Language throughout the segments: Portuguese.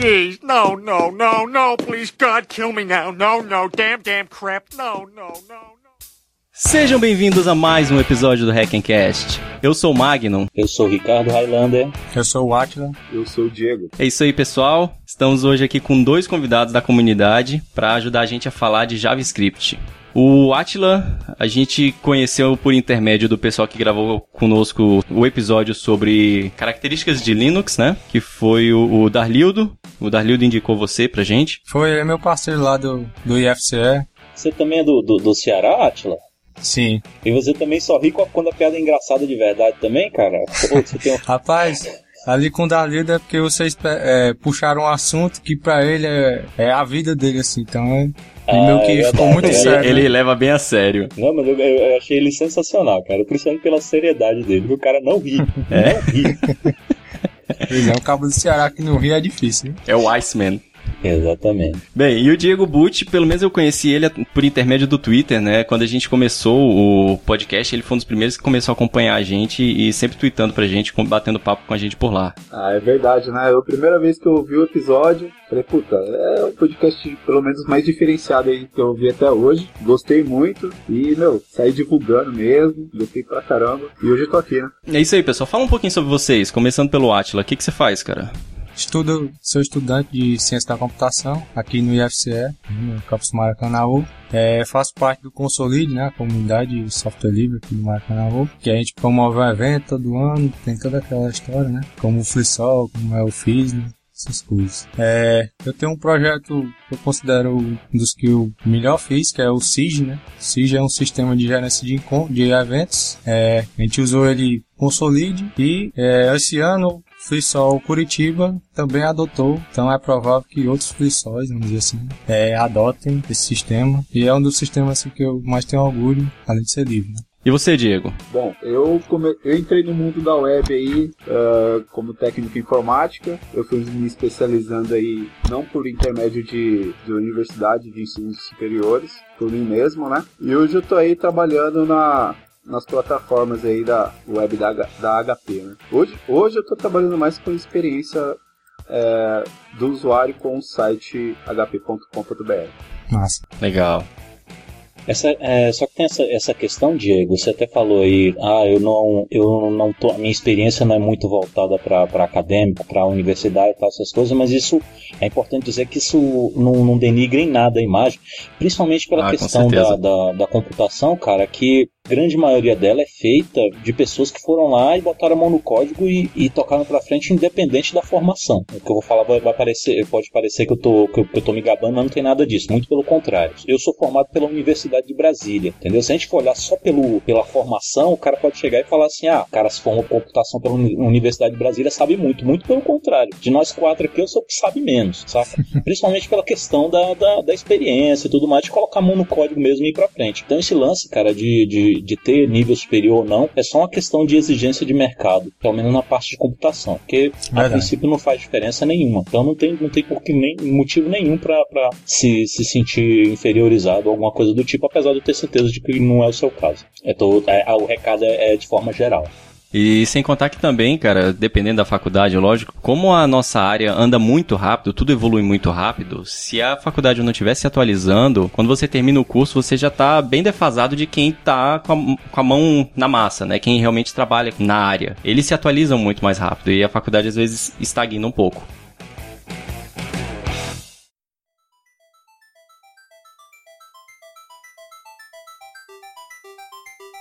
jeez. No, no, no, no, please, God, kill me now. No, no, damn, damn crap. No, no, no. Sejam bem-vindos a mais um episódio do Hackencast. Eu sou o Magnum. Eu sou o Ricardo Highlander. Eu sou o Atila. Eu sou o Diego. É isso aí, pessoal. Estamos hoje aqui com dois convidados da comunidade para ajudar a gente a falar de JavaScript. O Atila, a gente conheceu por intermédio do pessoal que gravou conosco o episódio sobre características de Linux, né? Que foi o, o Darlildo. O Darlildo indicou você pra gente. Foi é meu parceiro lá do, do IFCE. Você também é do, do, do Ceará, Atila? Sim. E você também só ri quando a piada é engraçada de verdade também, cara? Pô, você tem um... Rapaz, ali com o Darlildo é porque vocês é, puxaram um assunto que pra ele é, é a vida dele, assim. Então é, Ah, meio que é ficou muito Ele- sério. Ele né? leva bem a sério. Não, mas eu, eu achei ele sensacional, cara. Principalmente pela seriedade dele. O cara não ri. É? Não ri. Pois é, o cabo do Ceará que não ri é difícil, né? É o Iceman. Exatamente. Bem, e o Diego Butti, pelo menos eu conheci ele por intermédio do Twitter, né? Quando a gente começou o podcast, ele foi um dos primeiros que começou a acompanhar a gente e sempre tweetando pra gente, batendo papo com a gente por lá. Ah, é verdade, né? A primeira vez que eu ouvi o episódio, falei, puta, é o podcast pelo menos mais diferenciado aí que eu ouvi até hoje. Gostei muito e, meu, saí divulgando mesmo, gostei pra caramba. E hoje eu tô aqui, né? É isso aí, pessoal. Fala um pouquinho sobre vocês, começando pelo Atila. O que, que você faz, cara? Estudo, sou estudante de ciência da computação aqui no IFCE, no campus Maracanãú. É, faço parte do Consolide, né, a comunidade de software livre aqui no Maracanãú, que a gente promove um evento todo ano, tem toda aquela história, né, como o FreeSol, como é o FISM, essas coisas. É, eu tenho um projeto que eu considero um dos que eu melhor fiz, que é o SIG, né. O SIG é um sistema de gerência de, de eventos. É, a gente usou ele Consolide e é, esse ano FreeSol Curitiba também adotou, então é provável que outros FreeSols, vamos dizer assim, é, adotem esse sistema. E é um dos sistemas assim, que eu mais tenho orgulho, além de ser livre. Né? E você, Diego? Bom, eu, come... eu entrei no mundo da web aí ah, como técnico em informática. Eu fui me especializando aí, não por intermédio de, de universidade de ensinos superiores, por mim mesmo, né? E hoje eu tô aí trabalhando na, nas plataformas aí da web da, da HP, né? Hoje, hoje eu tô trabalhando mais com experiência é, do usuário com o site hp.com.br. Massa. Legal. Essa, é, só que tem essa, essa questão, Diego, você até falou aí, ah, eu não, eu não tô, a minha experiência não é muito voltada para acadêmica, para universidade e tal, essas coisas, mas isso é importante dizer que isso não, não denigra em nada a imagem, principalmente pela Ah, questão da, da, da computação, cara, que a grande maioria dela é feita de pessoas que foram lá e botaram a mão no código e, e tocaram para frente independente da formação. O que eu vou falar vai, vai parecer, pode parecer que eu, tô, que, eu, que eu tô me gabando, mas não tem nada disso, muito pelo contrário. Eu sou formado pela Universidade de Brasília, entendeu? Se a gente for olhar só pelo, pela formação, o cara pode chegar e falar assim: ah, o cara se formou computação pela Uni- Universidade de Brasília, sabe muito, muito pelo contrário. De nós quatro aqui, eu sou o que sabe menos, saca? Principalmente pela questão da, da, da experiência e tudo mais, de colocar a mão no código mesmo e ir pra frente. Então, esse lance, cara, de, de, de ter nível superior ou não, é só uma questão de exigência de mercado, pelo menos na parte de computação, porque a Verdade. princípio não faz diferença nenhuma. Então, não tem, não tem por que nem, motivo nenhum pra se, se sentir inferiorizado ou alguma coisa do tipo, apesar de eu ter certeza de que não é o seu caso. É todo, é, o recado é, é de forma geral. E sem contar que também, cara, dependendo da faculdade, lógico, como a nossa área anda muito rápido, tudo evolui muito rápido, se a faculdade não estiver se atualizando, quando você termina o curso, você já tá bem defasado de quem tá com a, com a mão na massa, né? Quem realmente trabalha na área. Eles se atualizam muito mais rápido e a faculdade às vezes estagna um pouco.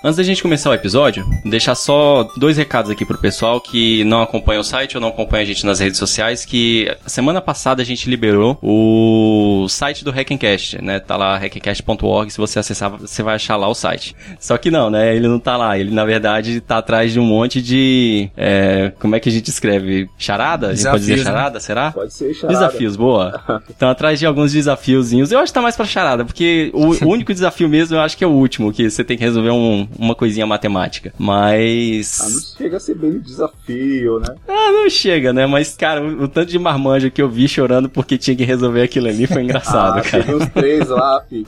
Antes da gente começar o episódio, deixar só dois recados aqui pro pessoal que não acompanha o site ou não acompanha a gente nas redes sociais, que semana passada a gente liberou o site do Hackencast, né? Tá lá hackencast.org, se você acessar, você vai achar lá o site. Só que não, né? Ele não tá lá, ele na verdade tá atrás de um monte de... é, como é que a gente escreve? Charada? A gente pode dizer Desafios, né? charada, será? Pode ser charada. Desafios, boa. Então, atrás de alguns desafiozinhos. Eu acho que tá mais pra charada, porque o, o único desafio mesmo eu acho que é o último, que você tem que resolver um, uma coisinha matemática. Mas. Ah, não chega a ser bem desafio, né? Ah, não chega, né? Mas, cara, o, o tanto de marmanjo que eu vi chorando porque tinha que resolver aquilo ali foi engraçado, ah, cara. Teve uns três lá, que.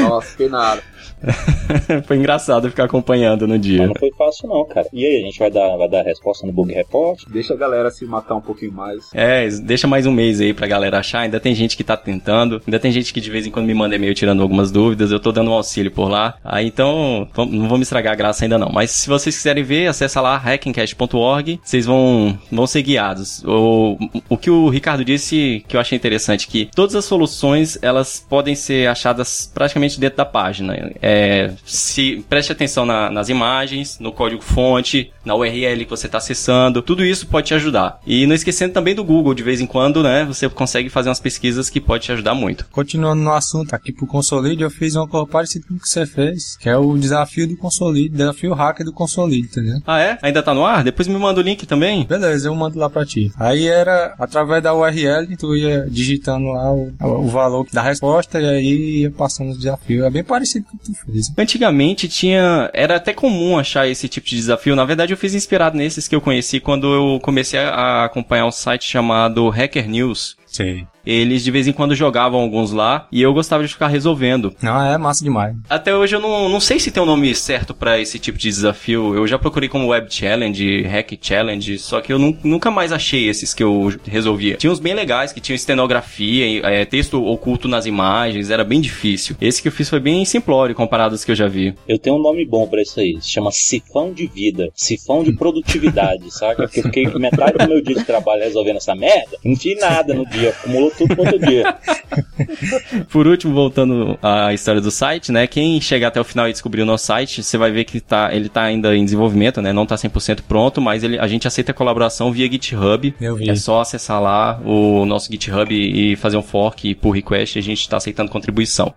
Nossa, penaram. foi engraçado ficar acompanhando no dia. Mas não foi fácil não, cara. E aí, a gente vai dar, vai dar a resposta no Bug Report? Deixa a galera se matar um pouquinho mais. É, deixa mais um mês aí pra galera achar. Ainda tem gente que tá tentando. Ainda tem gente que de vez em quando me manda e-mail tirando algumas dúvidas. Eu tô dando um auxílio por lá. Aí então, não vou me estragar a graça ainda não. Mas se vocês quiserem ver, acessa lá hackencast.org. Vocês vão, vão ser guiados. O, o que o Ricardo disse que eu achei interessante, que todas as soluções, elas podem ser achadas praticamente dentro da página. É, se preste atenção na, nas imagens, no código fonte, na URL que você está acessando. Tudo isso pode te ajudar. E não esquecendo também do Google, de vez em quando, né? Você consegue fazer umas pesquisas que pode te ajudar muito. Continuando no assunto aqui pro Consolide, eu fiz uma coisa parecida com o que você fez, que é o desafio do Consolide, desafio hacker do Consolide, entendeu? Ah, é? Ainda tá no ar? Depois me manda o link também. Beleza, eu mando lá pra ti. Aí era através da URL, tu ia digitando lá o, o valor da resposta e aí ia passando o desafio. É bem parecido com o que tu fez. Antigamente tinha. Era até comum achar esse tipo de desafio. Na verdade, eu fiz inspirado nesses que eu conheci quando eu comecei a acompanhar um site chamado Hacker News. Sim. Eles de vez em quando jogavam alguns lá e eu gostava de ficar resolvendo. Não, é massa demais. Até hoje eu não, não sei se tem um nome certo para esse tipo de desafio. Eu já procurei como Web Challenge, Hack Challenge, só que eu nunca mais achei esses que eu resolvia. Tinha uns bem legais que tinham estenografia, é, texto oculto nas imagens, era bem difícil. Esse que eu fiz foi bem simplório comparado aos que eu já vi. Eu tenho um nome bom para isso aí. Se chama sifão de vida, sifão de produtividade, saca? Porque eu fiquei metade do meu dia de trabalho resolvendo essa merda, não fiz nada no dia, acumulou tudo quanto dia. Por último, voltando à história do site, né? Quem chegar até o final e descobrir o nosso site, você vai ver que tá, ele tá ainda em desenvolvimento, né? Não tá 100% pronto, mas ele, a gente aceita colaboração via GitHub. Eu vi. É só acessar lá o nosso GitHub e fazer um fork por request, a gente tá aceitando contribuição.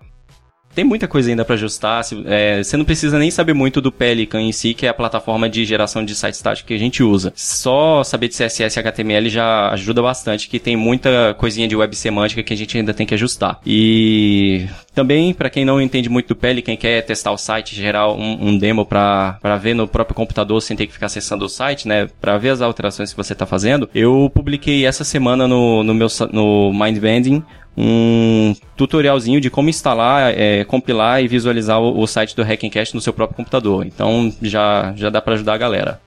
Tem muita coisa ainda para ajustar. É, você não precisa nem saber muito do Pelican em si, que é a plataforma de geração de site estático que a gente usa. Só saber de CSS e HTML já ajuda bastante, que tem muita coisinha de web semântica que a gente ainda tem que ajustar. E também, para quem não entende muito do Pelican, quer testar o site, gerar um, um demo para ver no próprio computador sem ter que ficar acessando o site, né? Para ver as alterações que você está fazendo. Eu publiquei essa semana no, no meu no Mindbending um tutorialzinho de como instalar, é, compilar e visualizar o, o site do Hackencast no seu próprio computador. Então já, já dá para ajudar a galera.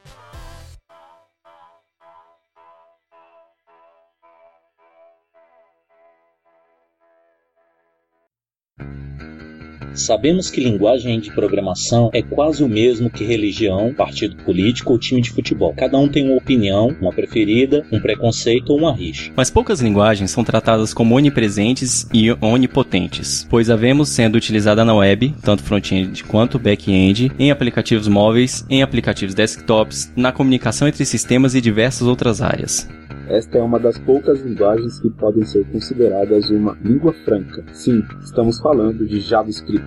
Sabemos que linguagem de programação é quase o mesmo que religião, partido político ou time de futebol. Cada um tem uma opinião, uma preferida, um preconceito ou uma rixa. Mas poucas linguagens são tratadas como onipresentes e onipotentes, pois a vemos sendo utilizada na web, tanto front-end quanto back-end, em aplicativos móveis, em aplicativos desktops, na comunicação entre sistemas e diversas outras áreas. Esta é uma das poucas linguagens que podem ser consideradas uma língua franca. Sim, estamos falando de JavaScript.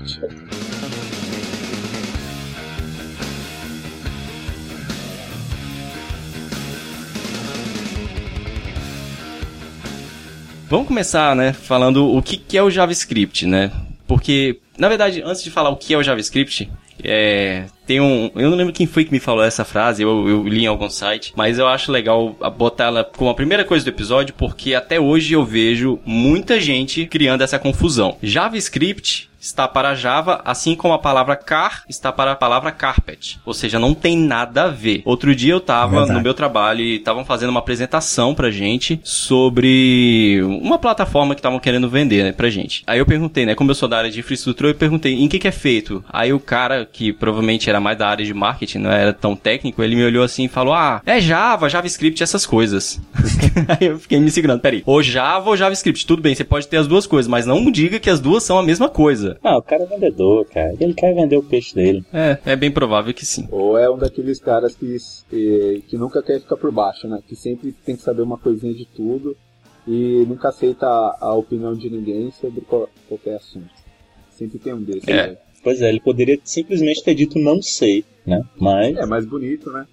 Vamos começar, né, falando o que, que é o JavaScript, né? Porque, na verdade, antes de falar o que é o JavaScript, é, tem um. Eu não lembro quem foi que me falou essa frase, eu, eu li em algum site, mas eu acho legal botar ela como a primeira coisa do episódio, porque até hoje eu vejo muita gente criando essa confusão. JavaScript está para Java, assim como a palavra car está para a palavra carpet. Ou seja, não tem nada a ver. Outro dia eu tava Verdade. no meu trabalho e estavam fazendo uma apresentação pra gente sobre uma plataforma que estavam querendo vender, né, pra gente. Aí eu perguntei, né, como eu sou da área de infraestrutura, eu perguntei em que que é feito. Aí o cara, que provavelmente era mais da área de marketing, não era tão técnico, ele me olhou assim e falou, ah, é Java, JavaScript, essas coisas. Aí eu fiquei me segurando, peraí, ou Java ou JavaScript, tudo bem, você pode ter as duas coisas, mas não diga que as duas são a mesma coisa. Ah, o cara é vendedor, cara. Ele quer vender o peixe dele. É, é bem provável que sim. Ou é um daqueles caras que, que nunca quer ficar por baixo, né? Que sempre tem que saber uma coisinha de tudo e nunca aceita a, a opinião de ninguém sobre qual- qualquer assunto. Sempre tem um desses. É. né? Pois é, ele poderia simplesmente ter dito não sei, né? Mas, É mais bonito, né?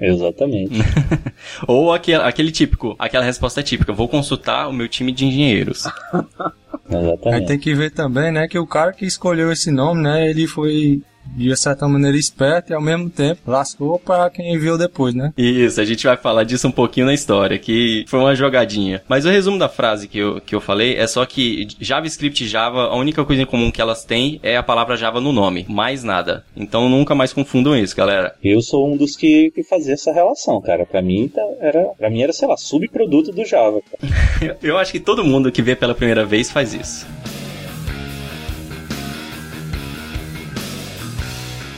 Exatamente. Ou aquele, aquele típico, aquela resposta típica, vou consultar o meu time de engenheiros. Aí exatamente. tem que ver também, né, que o cara que escolheu esse nome, né, ele foi de certa maneira esperto e ao mesmo tempo lascou para quem viu depois, né? Isso, a gente vai falar disso um pouquinho na história, que foi uma jogadinha. Mas o resumo da frase que eu, que eu falei é só que JavaScript e Java, a única coisa em comum que elas têm é a palavra Java no nome, mais nada. Então nunca mais confundam isso, galera. Eu sou um dos que, que fazia essa relação, cara. Pra mim, tá, era, pra mim era, sei lá, subproduto do Java. eu acho que todo mundo que vê pela primeira vez faz isso.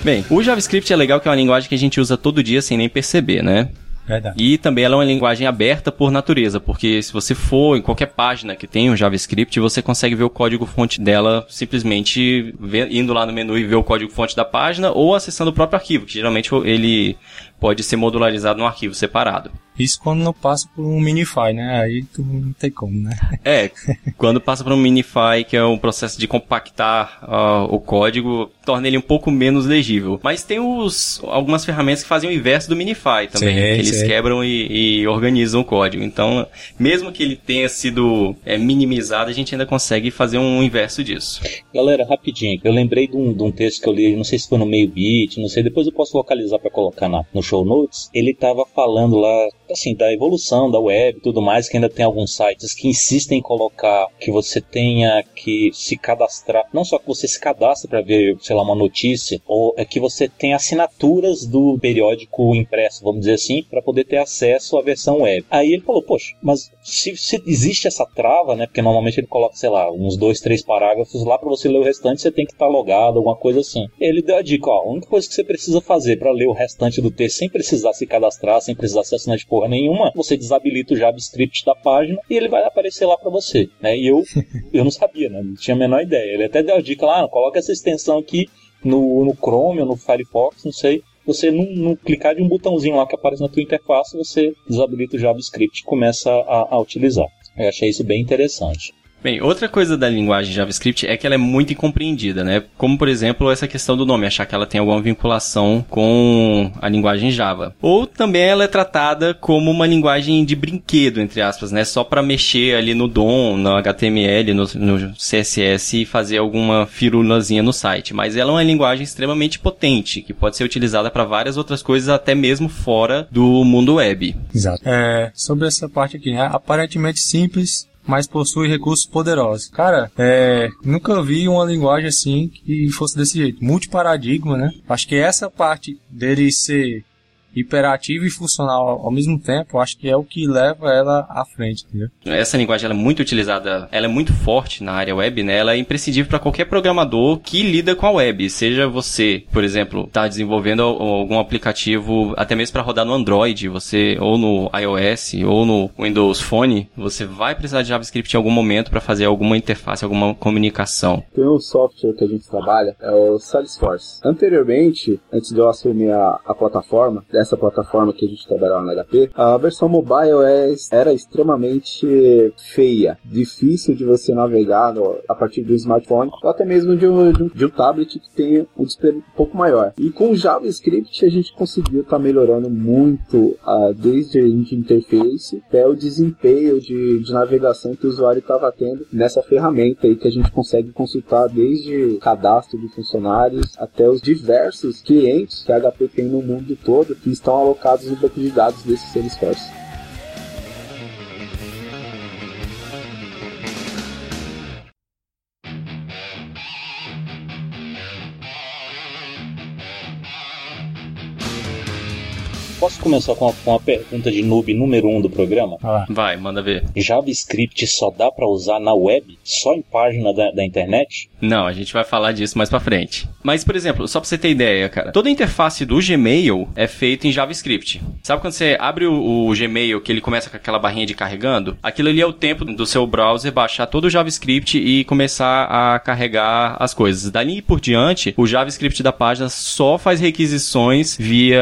Bem, o JavaScript é legal que é uma linguagem que a gente usa todo dia sem nem perceber, né? Verdade. E também ela é uma linguagem aberta por natureza, porque se você for em qualquer página que tem um JavaScript, você consegue ver o código-fonte dela simplesmente indo lá no menu e ver o código-fonte da página ou acessando o próprio arquivo, que geralmente ele pode ser modularizado num arquivo separado. Isso quando não passa por um Minify, né? Aí tu não tem como, né? É, quando passa por um Minify, que é um processo de compactar uh, o código, torna ele um pouco menos legível. Mas tem os, algumas ferramentas que fazem o inverso do Minify também, que eles quebram e, e, organizam o código. Então, mesmo que ele tenha sido é, minimizado, a gente ainda consegue fazer um inverso disso. Galera, rapidinho, eu lembrei de um, de um texto que eu li, não sei se foi no meio bit, não sei, depois eu posso localizar para colocar na, no show notes. Ele tava falando lá assim, da evolução da web e tudo mais, que ainda tem alguns sites que insistem em colocar que você tenha que se cadastrar, não só que você se cadastre para ver, sei lá, uma notícia, ou é que você tenha assinaturas do periódico impresso, vamos dizer assim, para poder ter acesso à versão web. Aí ele falou, poxa, mas se, se, existe essa trava, né, porque normalmente ele coloca, sei lá, uns dois, três parágrafos lá para você ler o restante, você tem que estar tá logado, alguma coisa assim. Ele deu a dica, ó, a única coisa que você precisa fazer para ler o restante do texto sem precisar se cadastrar, sem precisar se assinar de porra nenhuma, você desabilita o JavaScript da página e ele vai aparecer lá para você, né? E eu, eu não sabia, né? Não tinha a menor ideia. Ele até deu a dica lá, ah, coloca essa extensão aqui no, no Chrome ou no Firefox, não sei. Você não, não, clicar de um botãozinho lá que aparece na tua interface, você desabilita o JavaScript e começa a, a utilizar. Eu achei isso bem interessante. Bem, outra coisa da linguagem JavaScript é que ela é muito incompreendida, né? Como, por exemplo, essa questão do nome, achar que ela tem alguma vinculação com a linguagem Java. Ou também ela é tratada como uma linguagem de brinquedo, entre aspas, né? Só para mexer ali no DOM, no HTML, no, no CSS e fazer alguma firulazinha no site. Mas ela é uma linguagem extremamente potente, que pode ser utilizada para várias outras coisas, até mesmo fora do mundo web. Exato. É, sobre essa parte aqui, né? aparentemente simples, mas possui recursos poderosos. Cara, é, nunca vi uma linguagem assim que fosse desse jeito. Multiparadigma, né? Acho que essa parte dele ser hiperativo e funcional ao mesmo tempo, acho que é o que leva ela à frente, entendeu? Essa linguagem ela é muito utilizada, ela é muito forte na área web, né? Ela é imprescindível para qualquer programador que lida com a web, seja você, por exemplo, está desenvolvendo algum aplicativo até mesmo para rodar no Android, você ou no iOS ou no Windows Phone, você vai precisar de JavaScript em algum momento para fazer alguma interface, alguma comunicação. Tem um software que a gente trabalha, é o Salesforce. Anteriormente, antes de eu assumir a, a plataforma, dessa plataforma que a gente trabalhava no HP, a versão mobile é, era extremamente feia, difícil de você navegar a partir do smartphone, ou até mesmo de um, de um, de um tablet que tem um display um pouco maior. E com o JavaScript a gente conseguiu estar tá melhorando muito uh, desde a interface até o desempenho de, de navegação que o usuário estava tendo nessa ferramenta aí que a gente consegue consultar desde cadastro de funcionários até os diversos clientes que a HP tem no mundo todo que estão alocados no banco de dados desse Salesforce. Posso começar com a, com a pergunta de noob número um do programa? Ah. Vai, manda ver. JavaScript só dá para usar na web? Só em página da, da, internet? Não, a gente vai falar disso mais pra frente. Mas, por exemplo, só pra você ter ideia, cara, toda a interface do Gmail é feita em JavaScript. Sabe quando você abre o, o Gmail, que ele começa com aquela barrinha de carregando? Aquilo ali é o tempo do seu browser baixar todo o JavaScript e começar a carregar as coisas. Dali por diante, o JavaScript da página só faz requisições via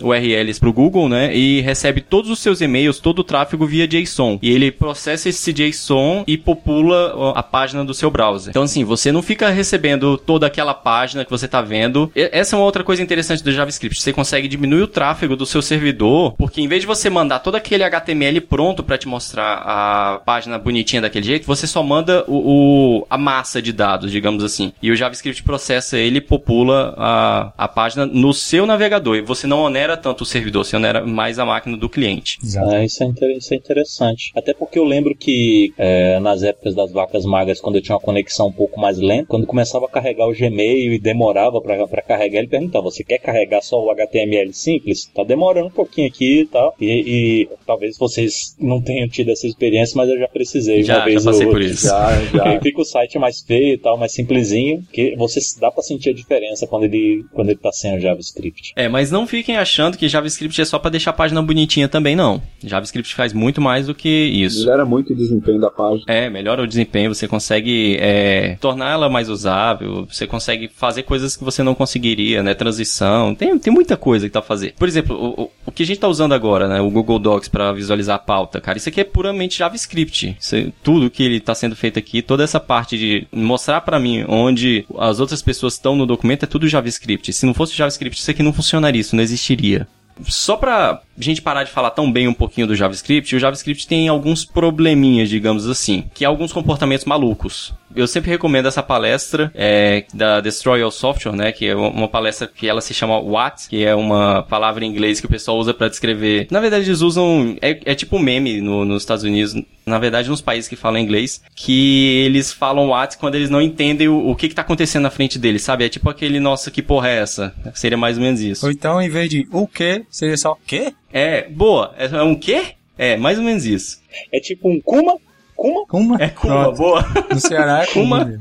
URL URLs para o Google, né? E recebe todos os seus e-mails, todo o tráfego via JSON. E ele processa esse JSON e popula a página do seu browser. Então, assim, você não fica recebendo toda aquela página que você está vendo. E essa é uma outra coisa interessante do JavaScript. Você consegue diminuir o tráfego do seu servidor, porque em vez de você mandar todo aquele HTML pronto para te mostrar a página bonitinha daquele jeito, você só manda o, o, a massa de dados, digamos assim. E o JavaScript processa ele e popula a, a página no seu navegador. E você não onera tanto o servidor, você onera mais a máquina do cliente. Exato. Ah, isso, é isso é interessante. Até porque eu lembro que é, nas épocas das vacas magras, quando eu tinha uma conexão um pouco mais lenta, quando começava a carregar o Gmail e demorava para carregar, ele perguntava: você quer carregar só o HTML simples? Tá demorando um pouquinho aqui e tal. E, e talvez vocês não tenham tido essa experiência, mas eu já precisei já, uma vez já passei ou por isso. Já, já. Fica o site mais feio e tal, mais simplesinho, que você dá para sentir a diferença quando ele quando ele tá sendo JavaScript. É, mas não fiquem achando que JavaScript é só para deixar a página bonitinha também não. JavaScript faz muito mais do que isso. Melhora muito o desempenho da página. É, melhora o desempenho, você consegue é, tornar ela mais usável, você consegue fazer coisas que você não conseguiria, né? Transição, tem, tem muita coisa que tá a fazer. Por exemplo, o, o que a gente tá usando agora, né? O Google Docs para visualizar a pauta, cara, isso aqui é puramente JavaScript. Isso, é tudo que ele tá sendo feito aqui, toda essa parte de mostrar para mim onde as outras pessoas estão no documento é tudo JavaScript. Se não fosse JavaScript, isso aqui não funcionaria, isso não existiria. Só pra gente parar de falar tão bem um pouquinho do JavaScript, o JavaScript tem alguns probleminhas, digamos assim, que é alguns comportamentos malucos. Eu sempre recomendo essa palestra é, da Destroy All Software, né, que é uma palestra que ela se chama What, que é uma palavra em inglês que o pessoal usa para descrever. Na verdade, eles usam é, é tipo um meme no, nos Estados Unidos, na verdade, nos países que falam inglês, que eles falam What quando eles não entendem o, o que, que tá acontecendo na frente deles, sabe? É tipo aquele nossa, que porra é essa? Seria mais ou menos isso. Ou então, em vez de o quê, seria só quê? É, boa. É, é um quê? É, mais ou menos isso. É tipo um Kuma? Kuma? Kuma? É Kuma, Pronto. boa. No Ceará é Kuma. Kuma.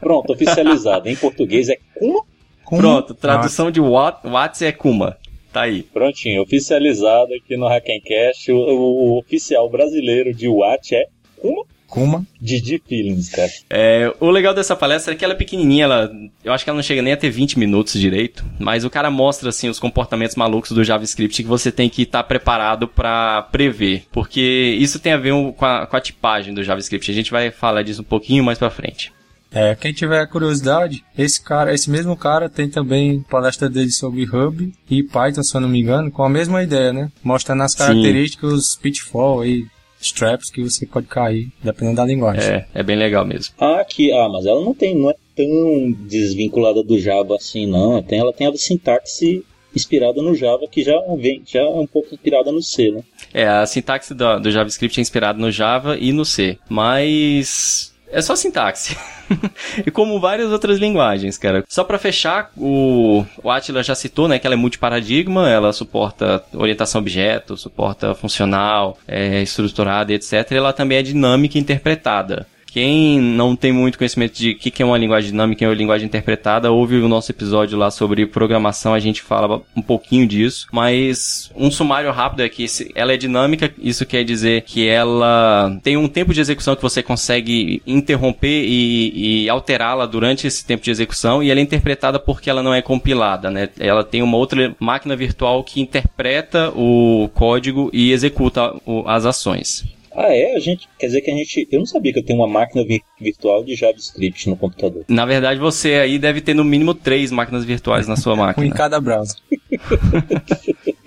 Pronto, oficializado. em português é Kuma? Kuma? Pronto, tradução de what, Whats é Kuma. Tá aí. Prontinho, oficializado aqui no Hackencast. O, o, o oficial brasileiro de What é Kuma? Kuma. Didi Feelings, cara. É, o legal dessa palestra é que ela é pequenininha, ela, eu acho que ela não chega nem a ter 20 minutos direito, mas o cara mostra assim os comportamentos malucos do JavaScript que você tem que estar preparado para prever, porque isso tem a ver com a, com a tipagem do JavaScript. A gente vai falar disso um pouquinho mais para frente. É, quem tiver curiosidade, esse cara, esse mesmo cara tem também palestra dele sobre Hub e Python, se eu não me engano, com a mesma ideia, né? Mostrando as características, os pitfall aí, os traps que você pode cair, dependendo da linguagem. É, é bem legal mesmo. Ah, aqui, ah, mas ela não tem, não é tão desvinculada do Java assim, não. Tem, ela tem a sintaxe inspirada no Java, que já vem, já é um pouco inspirada no C, né? É, a sintaxe do, do JavaScript é inspirada no Java e no C, mas é só sintaxe. e como várias outras linguagens, cara. Só para fechar, o, o Attila já citou, né, que ela é multiparadigma, ela suporta orientação a objeto, suporta funcional, é, estruturada, etc. Ela também é dinâmica e interpretada. Quem não tem muito conhecimento de o que, que é uma linguagem dinâmica e uma linguagem interpretada, ouve o nosso episódio lá sobre programação, a gente fala um pouquinho disso. Mas um sumário rápido é que ela é dinâmica, isso quer dizer que ela tem um tempo de execução que você consegue interromper e, e alterá-la durante esse tempo de execução, e ela é interpretada porque ela não é compilada, né? Ela tem uma outra máquina virtual que interpreta o código e executa as ações. Ah, é? A gente, quer dizer que a gente. Eu não sabia que eu tenho uma máquina vi- virtual de JavaScript no computador. Na verdade, você aí deve ter no mínimo três máquinas virtuais na sua Um em máquina. cada browser.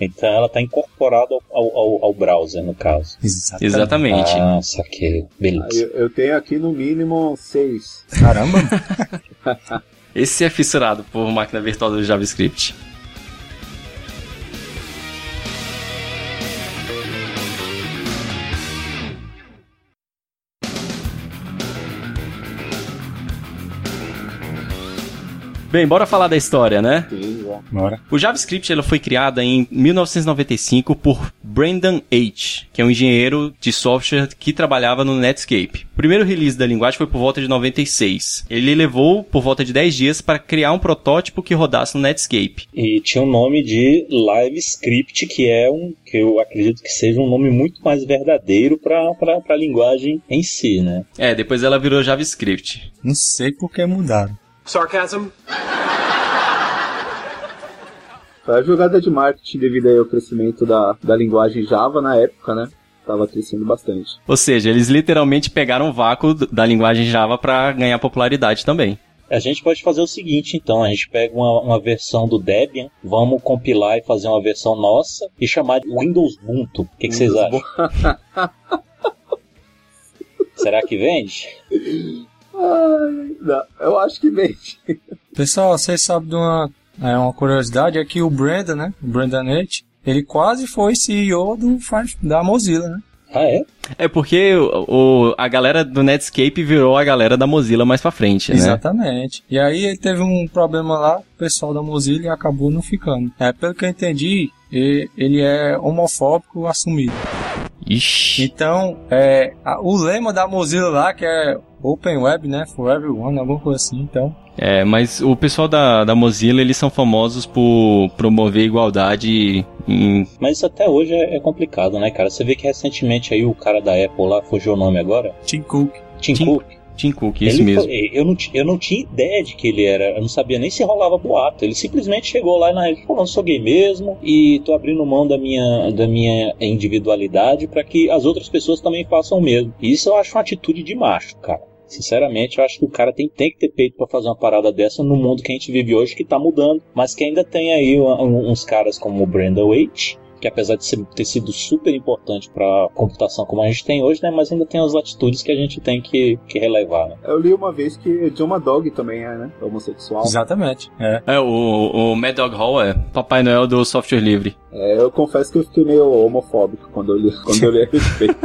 Então ela está incorporada ao, ao, ao browser, no caso. Exatamente. Exatamente. Ah, saquei. Beleza. eu, eu tenho aqui no mínimo seis. Caramba. Esse é fissurado por máquina virtual do JavaScript. Bem, bora falar da história, né? Sim. Bora. O JavaScript ela foi criada em 1995 por Brendan H., que é um engenheiro de software que trabalhava no Netscape. O primeiro release da linguagem foi por volta de 96. Ele levou por volta de 10 dias para criar um protótipo que rodasse no Netscape. E tinha o nome de LiveScript, que é um. que eu acredito que seja um nome muito mais verdadeiro para a linguagem em si, né? É, depois ela virou JavaScript. Não sei por que mudaram. Sarcasm? Foi a jogada de marketing devido aí ao crescimento da, da linguagem Java na época, né? Tava crescendo bastante. Ou seja, eles literalmente pegaram o vácuo da linguagem Java para ganhar popularidade também. A gente pode fazer o seguinte, então, a gente pega uma, uma versão do Debian, vamos compilar e fazer uma versão nossa e chamar de Windows Ubuntu. O que, que vocês acham? Será que vende? Ai, não, eu acho que vende. Pessoal, vocês sabem de uma, é, uma curiosidade, é que o Brandon, né? O Brandon Nate, ele quase foi CEO do, da Mozilla, né? Ah, é? É porque o, o, a galera do Netscape virou a galera da Mozilla mais pra frente, né? Exatamente. E aí ele teve um problema lá, o pessoal da Mozilla e acabou não ficando. É, pelo que eu entendi, ele é homofóbico assumido. Ixi. Então, é, a, o lema da Mozilla lá, que é Open Web, né? For Everyone, alguma coisa assim, então. É, mas o pessoal da, da Mozilla, eles são famosos por promover igualdade em... Mas isso até hoje é, é, complicado, né, cara? Você vê que recentemente aí o cara da Apple lá, fugiu o nome agora? Tim Cook. Tim, Tim Cook. Tim Cook, isso ele mesmo. Foi, eu, não, eu não tinha ideia de que ele era, eu não sabia nem se rolava boato. Ele simplesmente chegou lá na rede falou: sou gay mesmo e tô abrindo mão da minha, da minha individualidade para que as outras pessoas também façam o mesmo. E isso eu acho uma atitude de macho, cara. Sinceramente, eu acho que o cara tem, tem que ter peito para fazer uma parada dessa no mundo que a gente vive hoje, que tá mudando, mas que ainda tem aí uns caras como o Brenda Waite, que apesar de ser, ter sido super importante para a computação como a gente tem hoje, né, mas ainda tem as latitudes que a gente tem que, que relevar. Né? Eu li uma vez que John Dog também é, né, homossexual. Exatamente. É, é o, o Mad Dog Hall é Papai Noel do software livre. É, eu confesso que eu fiquei meio homofóbico quando eu li, quando eu li a respeito.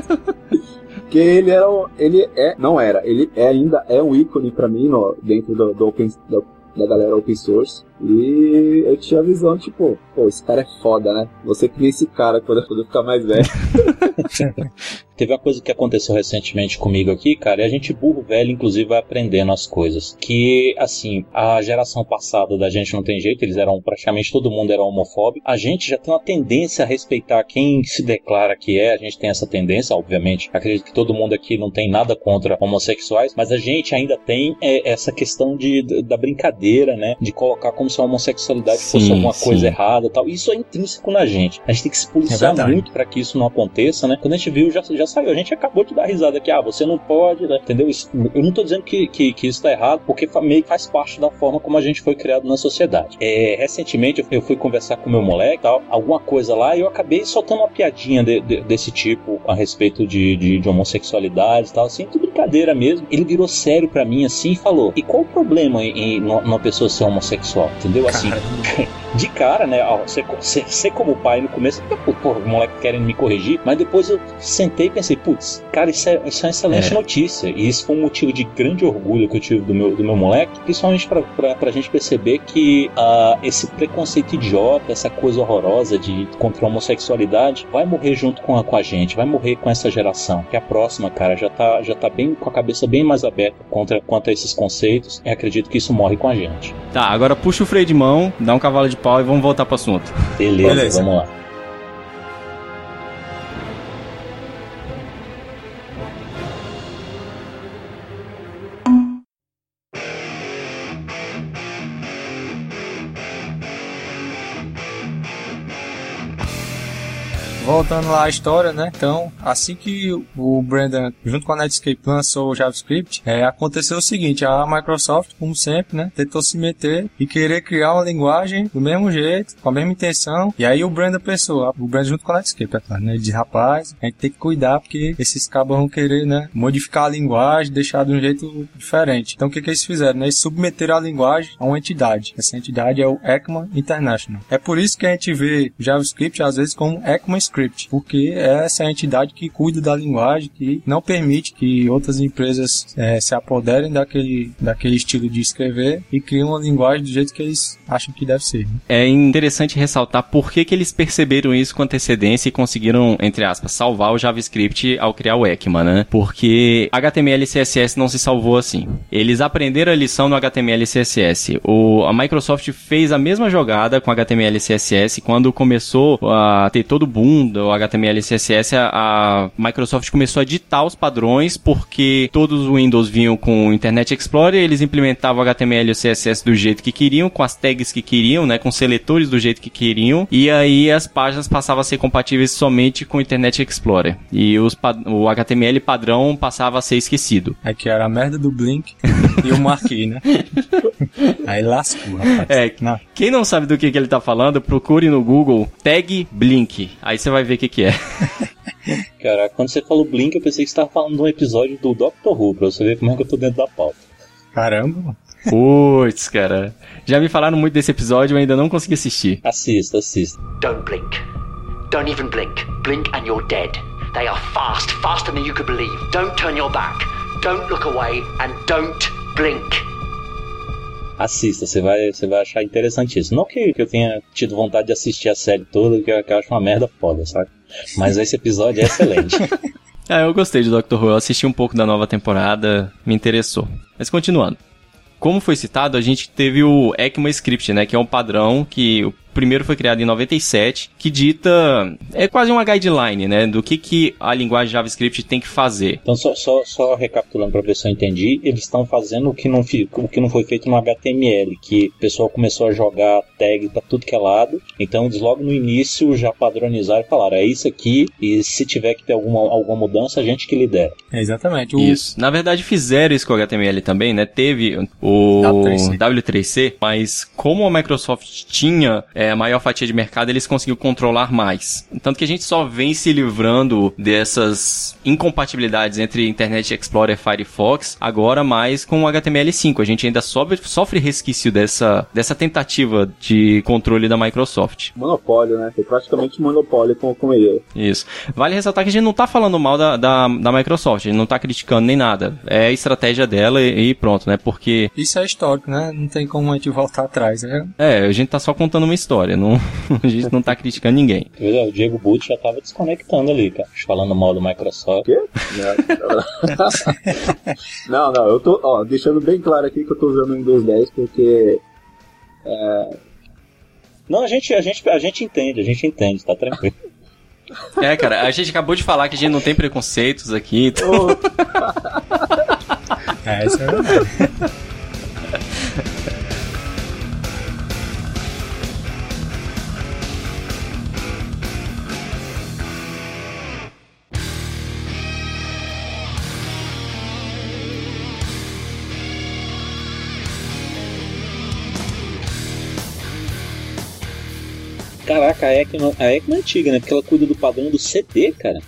Porque ele era. Ele é. Não era. Ele é, ainda é um ícone para mim no, dentro do, do open, da galera open source. E eu tinha a visão, tipo, pô, esse cara é foda, né? Você cria esse cara quando eu ficar mais velho. Teve uma coisa que aconteceu recentemente comigo aqui, cara, e a gente burro velho, inclusive, vai aprendendo as coisas. Que, assim, a geração passada da gente não tem jeito, eles eram, praticamente todo mundo era homofóbico. A gente já tem uma tendência a respeitar quem se declara que é, a gente tem essa tendência, obviamente. Acredito que todo mundo aqui não tem nada contra homossexuais, mas a gente ainda tem é, essa questão de, da brincadeira, né? De colocar como se a homossexualidade sim, fosse alguma sim. coisa errada tal. Isso é intrínseco na gente. A gente tem que se policiar é muito para que isso não aconteça, né? Quando a gente viu, já, já saiu. A gente acabou de dar risada aqui, ah, você não pode, né? entendeu? Isso, eu não tô dizendo que, que, que isso tá errado, porque meio que faz parte da forma como a gente foi criado na sociedade. É, recentemente eu fui conversar com meu moleque tal, alguma coisa lá, e eu acabei soltando uma piadinha de, de, desse tipo a respeito de, de, de homossexualidade e tal, assim, tudo brincadeira mesmo. Ele virou sério para mim assim e falou: E qual o problema em, em uma pessoa ser homossexual? Entendeu? Assim, de cara, né? Você, você, como pai no começo, pô, o moleque querendo me corrigir, mas depois eu sentei pensei, putz, cara, isso é, isso é uma excelente é. notícia. E isso foi um motivo de grande orgulho que eu tive do meu, do meu moleque, principalmente pra, pra, pra gente perceber que uh, esse preconceito idiota, essa coisa horrorosa de contra a homossexualidade, vai morrer junto com a, com a gente, vai morrer com essa geração. Que a próxima, cara, já tá, já tá bem com a cabeça bem mais aberta contra, quanto a esses conceitos. E acredito que isso morre com a gente. Tá, agora puxa o freio de mão, dá um cavalo de pau e vamos voltar pro assunto. Beleza, Beleza. vamos lá. Voltando lá à história, né? Então, assim que o Brandon, junto com a Netscape, lançou o JavaScript, é, aconteceu o seguinte, a Microsoft, como sempre, né? Tentou se meter e querer criar uma linguagem do mesmo jeito, com a mesma intenção. E aí o Brandon pensou, o Brandon junto com a Netscape, é claro, né? Ele disse, rapaz, a gente tem que cuidar porque esses cabos vão querer, né? Modificar a linguagem, deixar de um jeito diferente. Então, o que que eles fizeram, né? Eles submeteram a linguagem a uma entidade. Essa entidade é o ECMA International. É por isso que a gente vê JavaScript, às vezes, como ECMAScript porque essa é a entidade que cuida da linguagem, que não permite que outras empresas é, se apoderem daquele, daquele estilo de escrever e criem uma linguagem do jeito que eles acham que deve ser. É interessante ressaltar por que, que eles perceberam isso com antecedência e conseguiram, entre aspas, salvar o JavaScript ao criar o ECMA, né? Porque HTML e CSS não se salvou assim. Eles aprenderam a lição no HTML e CSS. O, a Microsoft fez a mesma jogada com HTML e CSS quando começou a ter todo o boom padrão do HTML e CSS, a, Microsoft começou a ditar os padrões porque todos os Windows vinham com o Internet Explorer, eles implementavam o HTML e o CSS do jeito que queriam, com as tags que queriam, né, com seletores do jeito que queriam, e aí as páginas passavam a ser compatíveis somente com o Internet Explorer. E os, o HTML padrão passava a ser esquecido. Aqui era a merda do Blink e o Marquee, né? aí lascou, rapaz. É, não. quem não sabe do que, que ele tá falando, procure no Google tag Blink. Aí você vai ver o que, que é. Cara, quando você falou Blink, eu pensei que você tava falando de um episódio do Doctor Who, pra você ver como é que eu tô dentro da pauta. Caramba. Putz, cara. Já me falaram muito desse episódio, eu ainda não consegui assistir. Assista, assista. Don't blink. Don't even blink. Blink and you're dead. They are fast, faster than you could believe. Don't turn your back. Don't look away and don't blink. Assista, você vai, você vai achar interessantíssimo. Não que, que eu tenha tido vontade de assistir a série toda, que eu, que eu acho uma merda foda, sabe? Mas esse episódio é excelente. é, eu gostei de Doctor Who. Eu assisti um pouco da nova temporada, me interessou. Mas continuando. Como foi citado, a gente teve o ECMAScript, né, que é um padrão que primeiro foi criado em 97, que dita é quase uma guideline, né, do que que a linguagem JavaScript tem que fazer. Então só, só, só recapitulando para ver se eu entendi, eles estão fazendo o que não o que não foi feito no HTML, que o pessoal começou a jogar tag para tudo que é lado. Então eles logo no início já padronizaram e falaram é isso aqui e se tiver que ter alguma alguma mudança a gente que lidera. É exatamente. O... Isso. Na verdade fizeram isso com o HTML também, né? Teve o W3C, W3C mas como a Microsoft tinha é, a maior fatia de mercado, eles conseguiram controlar mais. Tanto que a gente só vem se livrando dessas incompatibilidades entre Internet Explorer e Firefox agora mais com o HTML5. A gente ainda sofre, sofre resquício dessa, dessa tentativa de controle da Microsoft. Monopólio, né? Foi praticamente monopólio com, com ele. Isso. Vale ressaltar que a gente não tá falando mal da, da, da Microsoft, a gente não tá criticando nem nada. É a estratégia dela e, e pronto, né? Porque. Isso é histórico, né? Não tem como a gente voltar atrás, né? É, a gente tá só contando uma história história. Não, a gente não tá criticando ninguém. O Diego Butch já tava desconectando ali, cara. Falando mal do Microsoft. Quê? não, não, eu tô, ó, deixando bem claro aqui que eu tô usando o Windows 10 porque. É... Não, a gente, a, gente, a gente entende, a gente entende, tá tranquilo. É, cara, a gente acabou de falar que a gente não tem preconceitos aqui. Então... É, isso é verdade. Caraca, a ECMA, a ECMA é antiga, né? Porque ela cuida do padrão do CD, cara.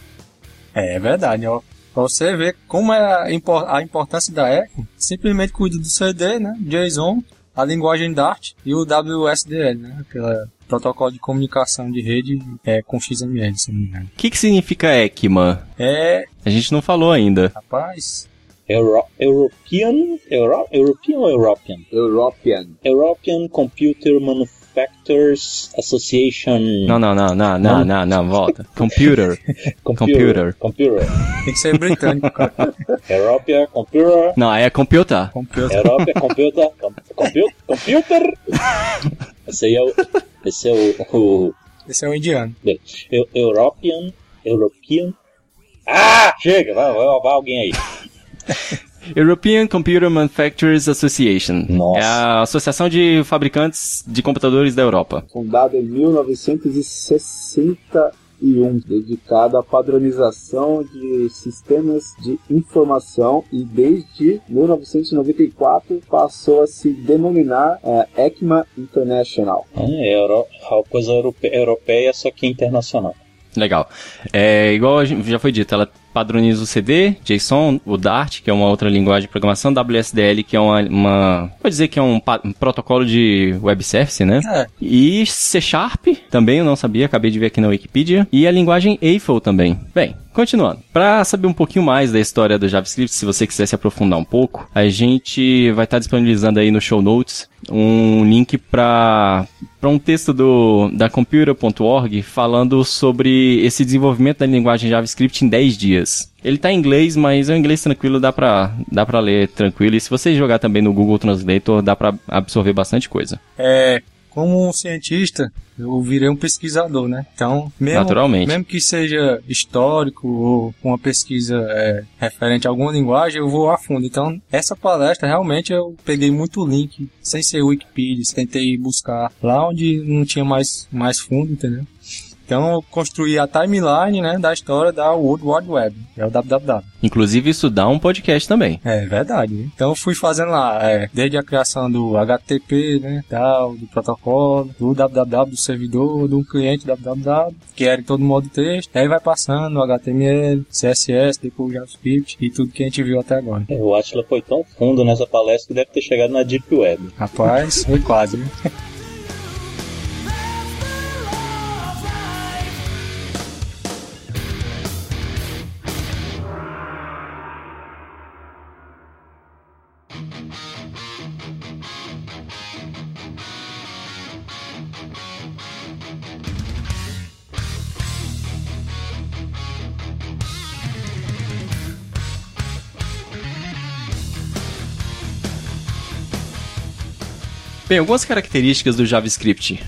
É, é verdade, ó. Pra você ver como é a, importância da ECMA, simplesmente cuida do CD, né? JSON, a linguagem Dart e o WSDL, né? Aquela protocolo de comunicação de rede é, com XML, se não me engano. O que, que significa ECMA? É... A gente não falou ainda. Rapaz... Euro European, Euro European ou European? European. European Computer Manufacturing Factors Association. Não, não, não, não, não, não, não, volta. Computer. computer. Computer. Tem que ser britânico, cara. Europe, computer. Não, é computer. Computer. Europe, computer. Computer. Computer. Esse aí é o. Esse é o. o esse é o indiano. European. European. Ah! Chega, vai, vai, vai alguém aí. European Computer Manufacturers Association. Nossa. É a Associação de Fabricantes de Computadores da Europa. Fundada em 1961, dedicada à padronização de sistemas de informação e desde 1994 passou a se denominar uh, ECMA International. É, Euro, coisa europeia, só que internacional. Legal. É, igual já foi dito, ela padroniza o CD, JSON, o Dart, que é uma outra linguagem de programação, WSDL, que é uma, uma pode dizer que é um, um, protocolo de web service, né? É. E C Sharp, também eu não sabia, acabei de ver aqui na Wikipedia, e a linguagem Eiffel também. Bem, Continuando, para saber um pouquinho mais da história do JavaScript, se você quiser se aprofundar um pouco, a gente vai estar disponibilizando aí no show notes um link para um texto do da computer.org falando sobre esse desenvolvimento da linguagem JavaScript em 10 dias. Ele tá em inglês, mas é um inglês tranquilo, dá pra, dá pra ler tranquilo. E se você jogar também no Google Translator, dá pra absorver bastante coisa. É, como um cientista, eu virei um pesquisador, né? Então, mesmo, Naturalmente. mesmo que seja histórico ou uma pesquisa é, referente a alguma linguagem, eu vou a fundo. Então, essa palestra realmente eu peguei muito link, sem ser Wikipedia, tentei buscar lá onde não tinha mais, mais fundo, entendeu? Então eu construí a timeline né, da história da World Wide Web, que é o www. Inclusive, isso dá um podcast também. É verdade. né? Então eu fui fazendo lá, é, desde a criação do HTTP, né, tal, do protocolo, do www do servidor, do cliente www, que era em todo modo texto. Aí vai passando o HTML, CSS, depois o JavaScript e tudo que a gente viu até agora. É, O Atila foi tão fundo nessa palestra que deve ter chegado na Deep Web. Rapaz, foi quase, né? Bem, algumas características do JavaScript.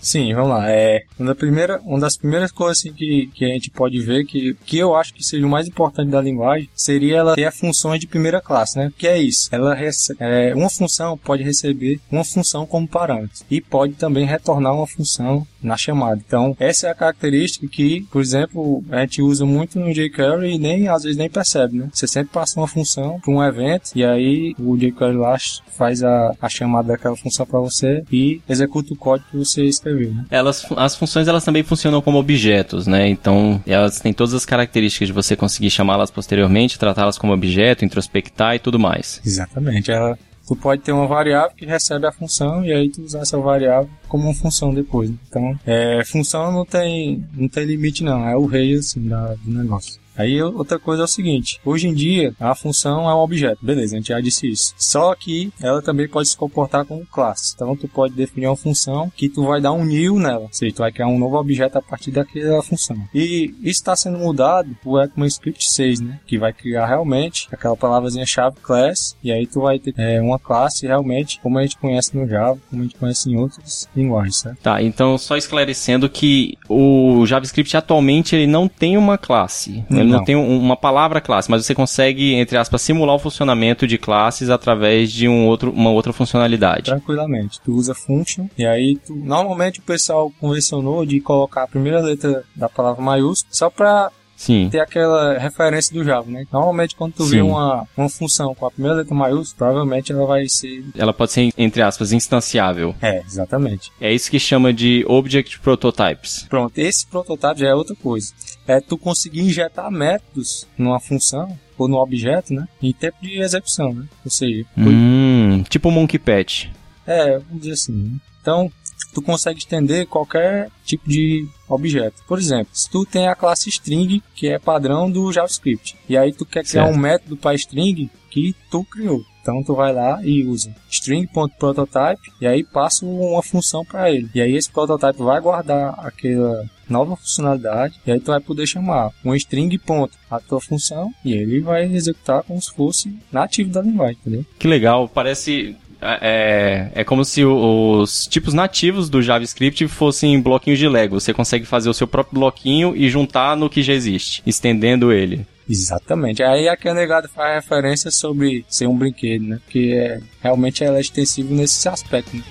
Sim, vamos lá. É, uma, da primeira, uma das primeiras coisas assim, que, que a gente pode ver, que, que eu acho que seja o mais importante da linguagem, seria ela ter funções de primeira classe, né? Que é isso? Ela é, uma função pode receber uma função como parâmetro e pode também retornar uma função na chamada. Então, essa é a característica que, por exemplo, a gente usa muito no jQuery e nem às vezes nem percebe, né? Você sempre passa uma função para um evento e aí o jQuery lá faz a, a chamada daquela função para você e executa o código que você escreveu, né? Elas, as funções elas também funcionam como objetos, né? Então, elas têm todas as características de você conseguir chamá-las posteriormente, tratá-las como objeto, introspectar e tudo mais. Exatamente. Ela, tu pode ter uma variável que recebe a função e aí tu usar essa variável como uma função depois. Então, é, função não tem, não tem limite não, é o rei assim da, do negócio. Aí outra coisa é o seguinte, hoje em dia a função é um objeto, beleza, a gente já disse isso. Só que ela também pode se comportar como classe. Então tu pode definir uma função que tu vai dar um new nela, ou seja, tu vai criar um novo objeto a partir daquela função. E isso está sendo mudado por ECMAScript 6, né? Que vai criar realmente aquela palavrazinha chave class, e aí tu vai ter é, uma classe realmente como a gente conhece no Java, como a gente conhece em outras linguagens, certo? Tá, então só esclarecendo que o JavaScript atualmente ele não tem uma classe. Ele não, Não. tem um- uma palavra classe, mas você consegue, entre aspas, simular o funcionamento de classes através de um outro, uma outra funcionalidade. Tranquilamente. Tu usa function e aí tu. Normalmente o pessoal convencionou de colocar a primeira letra da palavra maiúscula só pra Sim. ter aquela referência do Java, né? Normalmente quando tu vê Sim. uma, uma função com a primeira letra maiúscula, provavelmente ela vai ser. Ela pode ser, entre aspas, instanciável. É, exatamente. É isso que chama de Object Prototypes. Pronto, esse prototype já é outra coisa. É tu conseguir injetar métodos numa função ou no objeto, né? Em tempo de execução, né? Ou seja, Hum, tipo Monkey Patch. É, vamos dizer assim. né? Então, tu consegue estender qualquer tipo de objeto. Por exemplo, se tu tem a classe string, que é padrão do JavaScript, e aí tu quer criar Certo. um método para string que tu criou. Então tu vai lá e usa string.prototype e aí passa uma função para ele. E aí esse prototype vai guardar aquela nova funcionalidade e aí tu vai poder chamar um string ponto a tua função e ele vai executar como se fosse nativo da linguagem, entendeu? Que legal, parece. É, é como se os tipos nativos do JavaScript fossem bloquinhos de Lego. Você consegue fazer o seu próprio bloquinho e juntar no que já existe, estendendo ele. Exatamente. Aí a negada faz referência sobre ser um brinquedo, né? Porque é, realmente ela é extensível nesse aspecto. Né?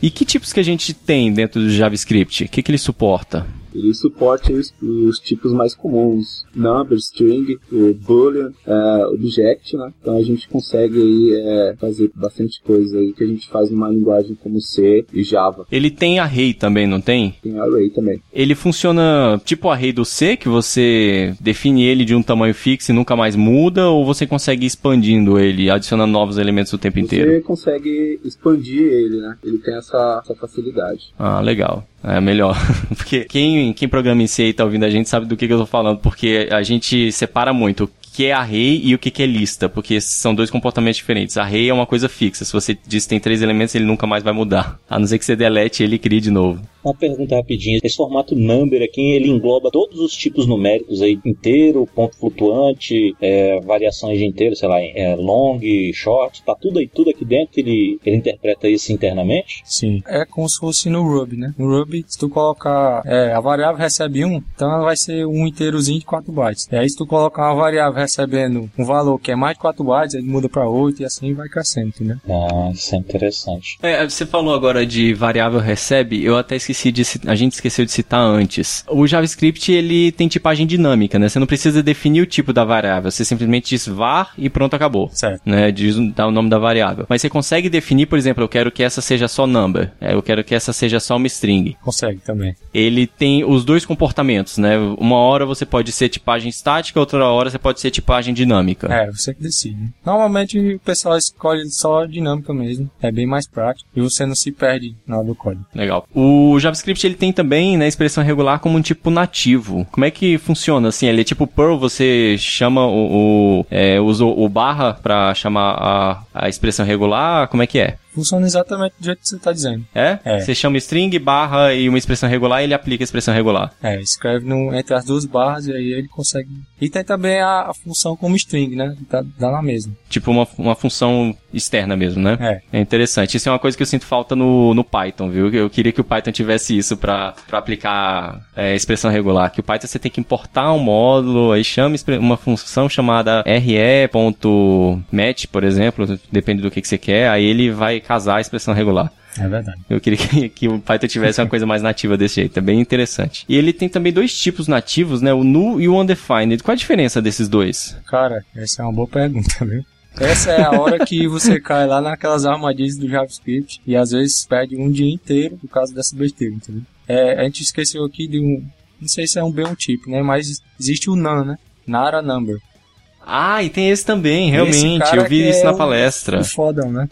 E que tipos que a gente tem dentro do JavaScript? O que, que ele suporta? Ele suporta os, os tipos mais comuns, number, string, o boolean, é, object, né? Então a gente consegue aí, é, fazer bastante coisa aí que a gente faz numa linguagem como C e Java. Ele tem array também, não tem? Tem array também. Ele funciona tipo o array do C, que você define ele de um tamanho fixo e nunca mais muda, ou você consegue ir expandindo ele, adicionando novos elementos o tempo inteiro? Você consegue expandir ele, né? Ele tem essa, essa facilidade. Ah, legal. É melhor. porque quem, quem programa em C e tá ouvindo a gente sabe do que, que eu tô falando, porque a gente separa muito o que é array e o que, que é lista, porque são dois comportamentos diferentes. Array é uma coisa fixa. Se você diz que tem três elementos, ele nunca mais vai mudar. A não ser que você delete ele e crie de novo. Uma pergunta rapidinha. Esse formato number aqui, ele engloba todos os tipos numéricos aí, inteiro, ponto flutuante, é, variações de inteiro, sei lá, é, long, short, tá tudo aí, tudo aqui dentro ele, ele interpreta isso internamente? Sim. É como se fosse no Ruby, né? No Ruby, se tu colocar, é, a variável recebe 1, então ela vai ser um inteirozinho de 4 bytes. E aí se tu colocar uma variável recebendo um valor que é mais de 4 bytes, ele muda para 8 e assim vai crescendo, né? Ah, isso é interessante. É, você falou agora de variável recebe, eu até esqueci de a gente esqueceu de citar antes. O JavaScript ele tem tipagem dinâmica, né? Você não precisa definir o tipo da variável, você simplesmente diz var e pronto, acabou. Certo. Né? Diz dá o nome da variável. Mas você consegue definir, por exemplo, eu quero que essa seja só number, é, eu quero que essa seja só uma string. Consegue também. Ele tem os dois comportamentos, né? Uma hora você pode ser tipagem estática, outra hora você pode ser tipagem dinâmica. É, você que decide. Normalmente o pessoal escolhe só dinâmica mesmo. É bem mais prático e você não se perde na hora do código. Legal. O JavaScript ele tem também, né, expressão regular como um tipo nativo. Como é que funciona assim? Ele é tipo Perl, você chama o, o é, usa o barra para chamar a, a expressão regular? Como é que é? Funciona exatamente do jeito que você está dizendo. É? É. Você chama string, barra e uma expressão regular e ele aplica a expressão regular. É, escreve no, entre as duas barras e aí ele consegue. E tem também a, a função como string, né? Dá, dá na mesma. Tipo uma, uma função externa mesmo, né? É. É interessante. Isso é uma coisa que eu sinto falta no, no Python, viu? Eu queria que o Python tivesse isso para aplicar é, expressão regular. Que o Python você tem que importar um módulo, aí chama uma função chamada re.match, por exemplo, depende do que, que você quer, aí ele vai casar a expressão regular. É verdade. Eu queria que, que o Python tivesse uma coisa mais nativa desse jeito. É bem interessante. E ele tem também dois tipos nativos, né? O null e o undefined. Qual a diferença desses dois? Cara, essa é uma boa pergunta, viu? Essa é a hora que você cai lá naquelas armadilhas do JavaScript e às vezes perde um dia inteiro por causa dessa besteira, entendeu? É, a gente esqueceu aqui de um. Não sei se é um B um tipo, né? Mas existe o NaN, né? Nara Number. Ah, e tem esse também, Esse realmente. cara Eu vi isso é na o- palestra. O fodão, né?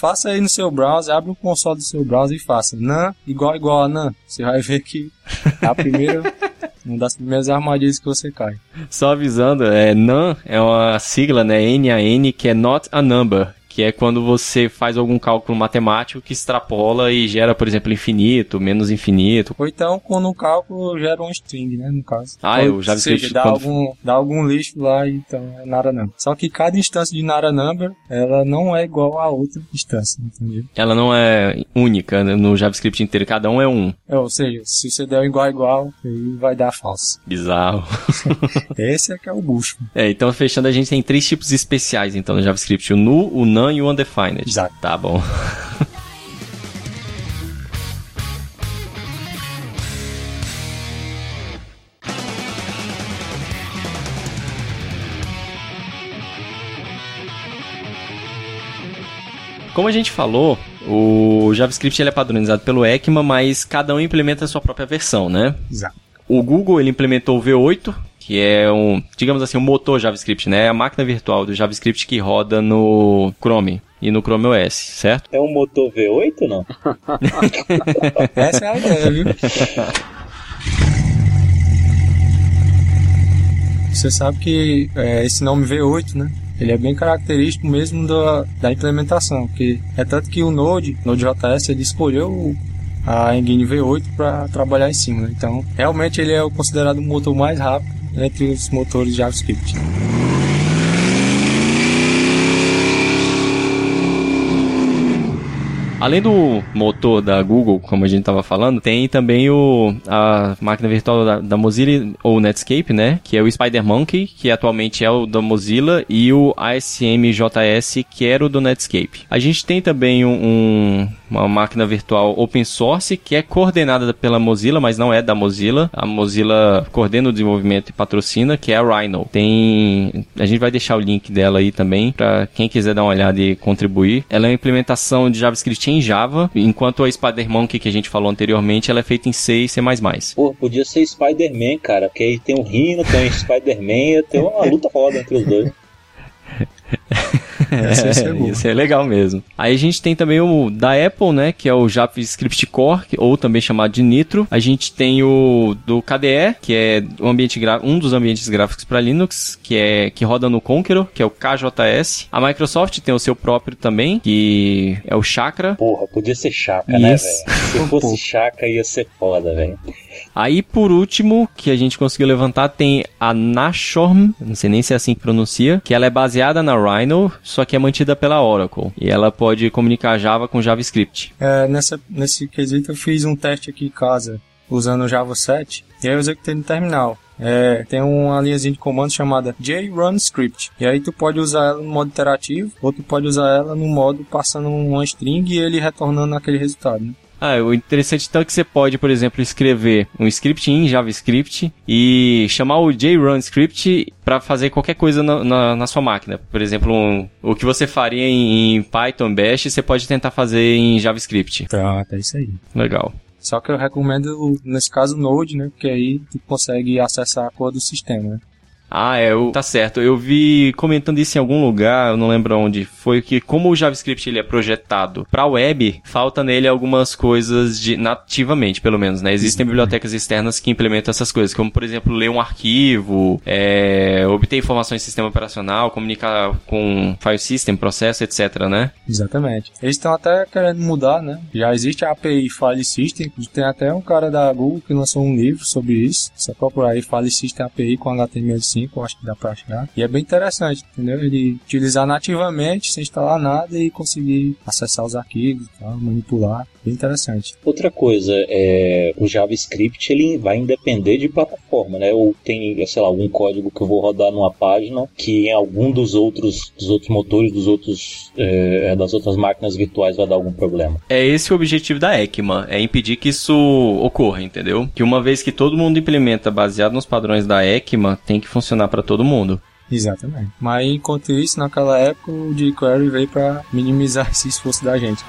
Faça aí no seu browser, abre o console do seu browser e faça nan igual igual a nan. Você vai ver que é a primeira, uma das primeiras armadilhas que você cai. Só avisando, é, NaN é uma sigla, né? N-A-N, que é not a number. Que é quando você faz algum cálculo matemático que extrapola e gera, por exemplo, infinito, menos infinito. Ou então, quando o cálculo gera um string, né, no caso. Ah, é, o Ou JavaScript seja, dá, quando- algum, dá algum lixo lá, então é Nara Number. Só que cada instância de Nara Number, ela não é igual a outra instância, entendeu? Ela não é única né, no JavaScript inteiro, cada um é um. É, ou seja, se você der um igual igual, aí vai dar falso. Bizarro. Esse é que é o bucho. É, então fechando, a gente tem três tipos especiais então no JavaScript: o null, o e o undefined. Exato. Tá bom. Como a gente falou, o JavaScript ele é padronizado pelo ECMA, mas cada um implementa a sua própria versão, né? Exato. O Google ele implementou o V8, que é um, digamos assim, um motor JavaScript, né? É a máquina virtual do JavaScript que roda no Chrome e no Chrome OS, certo? É um motor V8, não? Essa é a ideia, viu? Você sabe que é, esse nome V8, né? Ele é bem característico mesmo da, da implementação, porque é tanto que o Node, Node.js, ele escolheu a engine V8 para trabalhar em cima. né? Então, realmente ele é considerado o motor mais rápido entre os motores JavaScript. Além do motor da Google, como a gente estava falando, tem também o, a máquina virtual da, da Mozilla ou Netscape, né? Que é o SpiderMonkey, que atualmente é o da Mozilla, e o ASMJS, que era o do Netscape. A gente tem também um, um- uma máquina virtual open source, que é coordenada pela Mozilla, mas não é da Mozilla. A Mozilla coordena o desenvolvimento e patrocina, que é a Rhino. Tem, a gente vai deixar o link dela aí também, para quem quiser dar uma olhada e contribuir. Ela é uma implementação de JavaScript em Java, enquanto a SpiderMonkey que a gente falou anteriormente, ela é feita em C e C++. Pô, podia ser Spider-Man, cara, porque aí tem o Rhino, tem o Spider-Man, ia ter uma luta foda entre os dois. É, boa. isso é legal mesmo. Aí a gente tem também o da Apple, né, que é o JavaScript Core, ou também chamado de Nitro. A gente tem o do KDE, que é um dos ambientes gráficos para Linux, que é que roda no Conqueror, que é o KJS. A Microsoft tem o seu próprio também, que é o Chakra. Porra, podia ser Chaka, né, velho? Se fosse Chaka, ia ser foda, velho. Aí, por último, que a gente conseguiu levantar, tem a Nashorm, não sei nem se é assim que pronuncia, que ela é baseada na Rhino, só que é mantida pela Oracle. E ela pode comunicar Java com JavaScript. É, nessa, nesse quesito eu fiz um teste aqui em casa usando o Java 7 e aí eu executei no terminal. É, tem uma linhazinha de comando chamada JRunScript. E aí tu pode usar ela no modo interativo, ou tu pode usar ela no modo passando uma string e ele retornando aquele resultado. Né? Ah, o interessante então é que você pode, por exemplo, escrever um script em JavaScript e chamar o JRunScript para fazer qualquer coisa na, na, na sua máquina. Por exemplo, um- o que você faria em, em Python, Bash, você pode tentar fazer em JavaScript. Pronto, é isso aí. Legal. Só que eu recomendo, nesse caso, o Node, né? Porque aí tu consegue acessar a cor do sistema, né? Ah, é, eu, tá certo. Eu vi comentando isso em algum lugar, eu não lembro onde, foi que como o JavaScript ele é projetado para web, falta nele algumas coisas de nativamente, pelo menos, né? Existem bibliotecas externas que implementam essas coisas, como por exemplo ler um arquivo, é, obter informações do sistema operacional, comunicar com file system, processo, etc, né? Exatamente. Eles estão até querendo mudar, né? Já existe a API File System, tem até um cara da Google que lançou um livro sobre isso. Você procurar aí File System API com HTML5, eu acho que dá pra achar. E é bem interessante, entendeu? Ele utilizar nativamente, sem instalar nada e conseguir acessar os arquivos tal, manipular. Bem interessante. Outra coisa, é, o JavaScript ele vai depender de plataforma, né? Ou tem, sei lá, algum código que eu vou rodar numa página que em algum dos outros, dos outros motores, dos outros, é, das outras máquinas virtuais vai dar algum problema. É esse o objetivo da ECMA, é impedir que isso ocorra, entendeu? Que uma vez que todo mundo implementa baseado nos padrões da ECMA, tem que funcionar para todo mundo. Exatamente. Mas enquanto isso, naquela época, o jQuery veio para minimizar esse esforço da gente.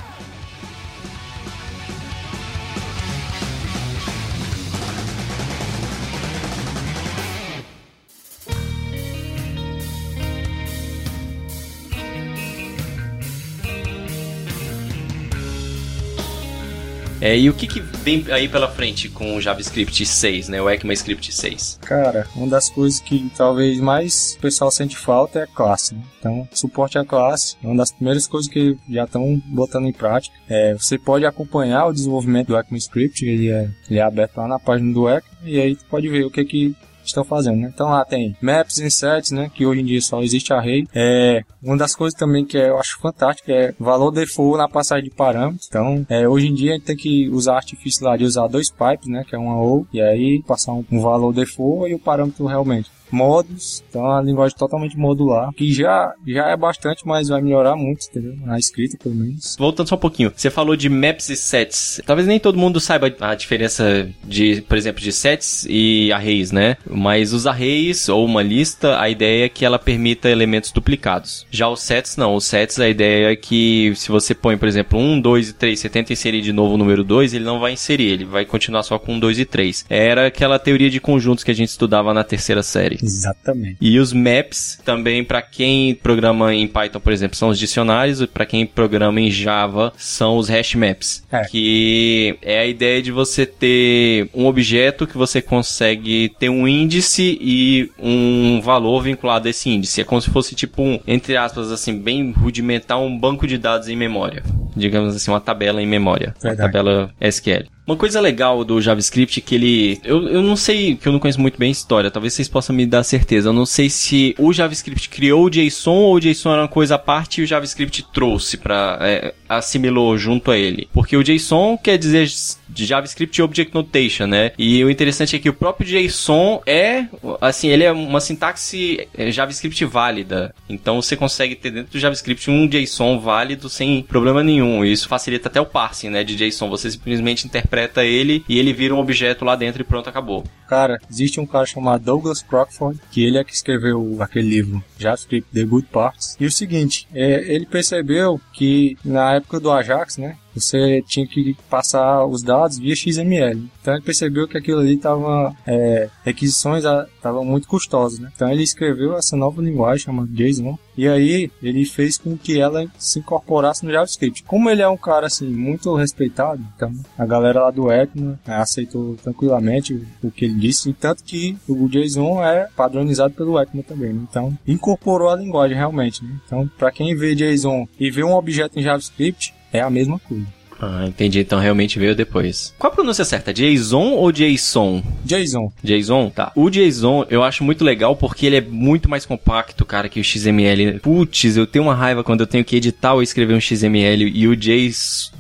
É, e o que, que vem aí pela frente com o JavaScript 6, né? O ECMAScript 6? Cara, uma das coisas que talvez mais o pessoal sente falta é a classe. Né? Então, suporte à classe é uma das primeiras coisas que já estão botando em prática. É, você pode acompanhar o desenvolvimento do ECMAScript, ele é, ele é aberto lá na página do ECMA, e aí tu pode ver o que que estão fazendo, né? Então lá tem maps e sets, né? Que hoje em dia só existe array. É, uma das coisas também que eu acho fantástico é valor default na passagem de parâmetros. Então, é, hoje em dia a gente tem que usar artifício lá de usar dois pipes, né? Que é uma ou, e aí passar um, um valor default e o parâmetro realmente. Modos, então é uma linguagem totalmente modular, que já, já é bastante, mas vai melhorar muito, entendeu? Na escrita, pelo menos. Voltando só um pouquinho, você falou de maps e sets. Talvez nem todo mundo saiba a diferença de, por exemplo, de sets e arrays, né? Mas os arrays ou uma lista, a ideia é que ela permita elementos duplicados. Já os sets não, os sets a ideia é que se você põe, por exemplo, 1, 2 e 3, você tenta inserir de novo o número 2, ele não vai inserir, ele vai continuar só com 2 e 3. Era aquela teoria de conjuntos que a gente estudava na terceira série. Exatamente. E os maps também para quem programa em Python, por exemplo, são os dicionários, e para quem programa em Java são os hash maps, É. que é a ideia de você ter um objeto que você consegue ter um índice e um valor vinculado a esse índice. É como se fosse tipo um, entre aspas assim, bem rudimentar um banco de dados em memória. Digamos assim, uma tabela em memória, uma Verdade. tabela SQL. Uma coisa legal do JavaScript é que ele. Eu, eu não sei, que eu não conheço muito bem a história, talvez vocês possam me dar certeza. Eu não sei se o JavaScript criou o JSON ou o JSON era uma coisa à parte e o JavaScript trouxe para assimilou junto a ele. Porque o JSON quer dizer de JavaScript Object Notation, né? E o interessante é que o próprio JSON é, assim, ele é uma sintaxe é, JavaScript válida. Então você consegue ter dentro do JavaScript um JSON válido sem problema nenhum. Isso facilita até o parsing, né, de JSON. Você simplesmente interpreta ele e ele vira um objeto lá dentro e pronto, acabou. Cara, existe um cara chamado Douglas Crockford, que ele é que escreveu aquele livro JavaScript The Good Parts. E o seguinte, é, ele percebeu que na época do Ajax, né, você tinha que passar os dados via XML. Então ele percebeu que aquilo ali estava é, requisições estavam muito custosas, né? Então ele escreveu essa nova linguagem chamada JSON e aí ele fez com que ela se incorporasse no JavaScript. Como ele é um cara assim muito respeitado, então a galera lá do Etna né, aceitou tranquilamente o que ele disse, tanto que o JSON é padronizado pelo Etna também. Né? Então incorporou a linguagem realmente. Né? Então para quem vê JSON e vê um objeto em JavaScript é a mesma coisa. Ah, entendi. Então realmente veio depois. Qual a pronúncia certa? JSON ou JSON? JSON. JSON? Tá. O JSON eu acho muito legal porque ele é muito mais compacto, cara, que o XML. Putz, eu tenho uma raiva quando eu tenho que editar ou escrever um XML e o JSON,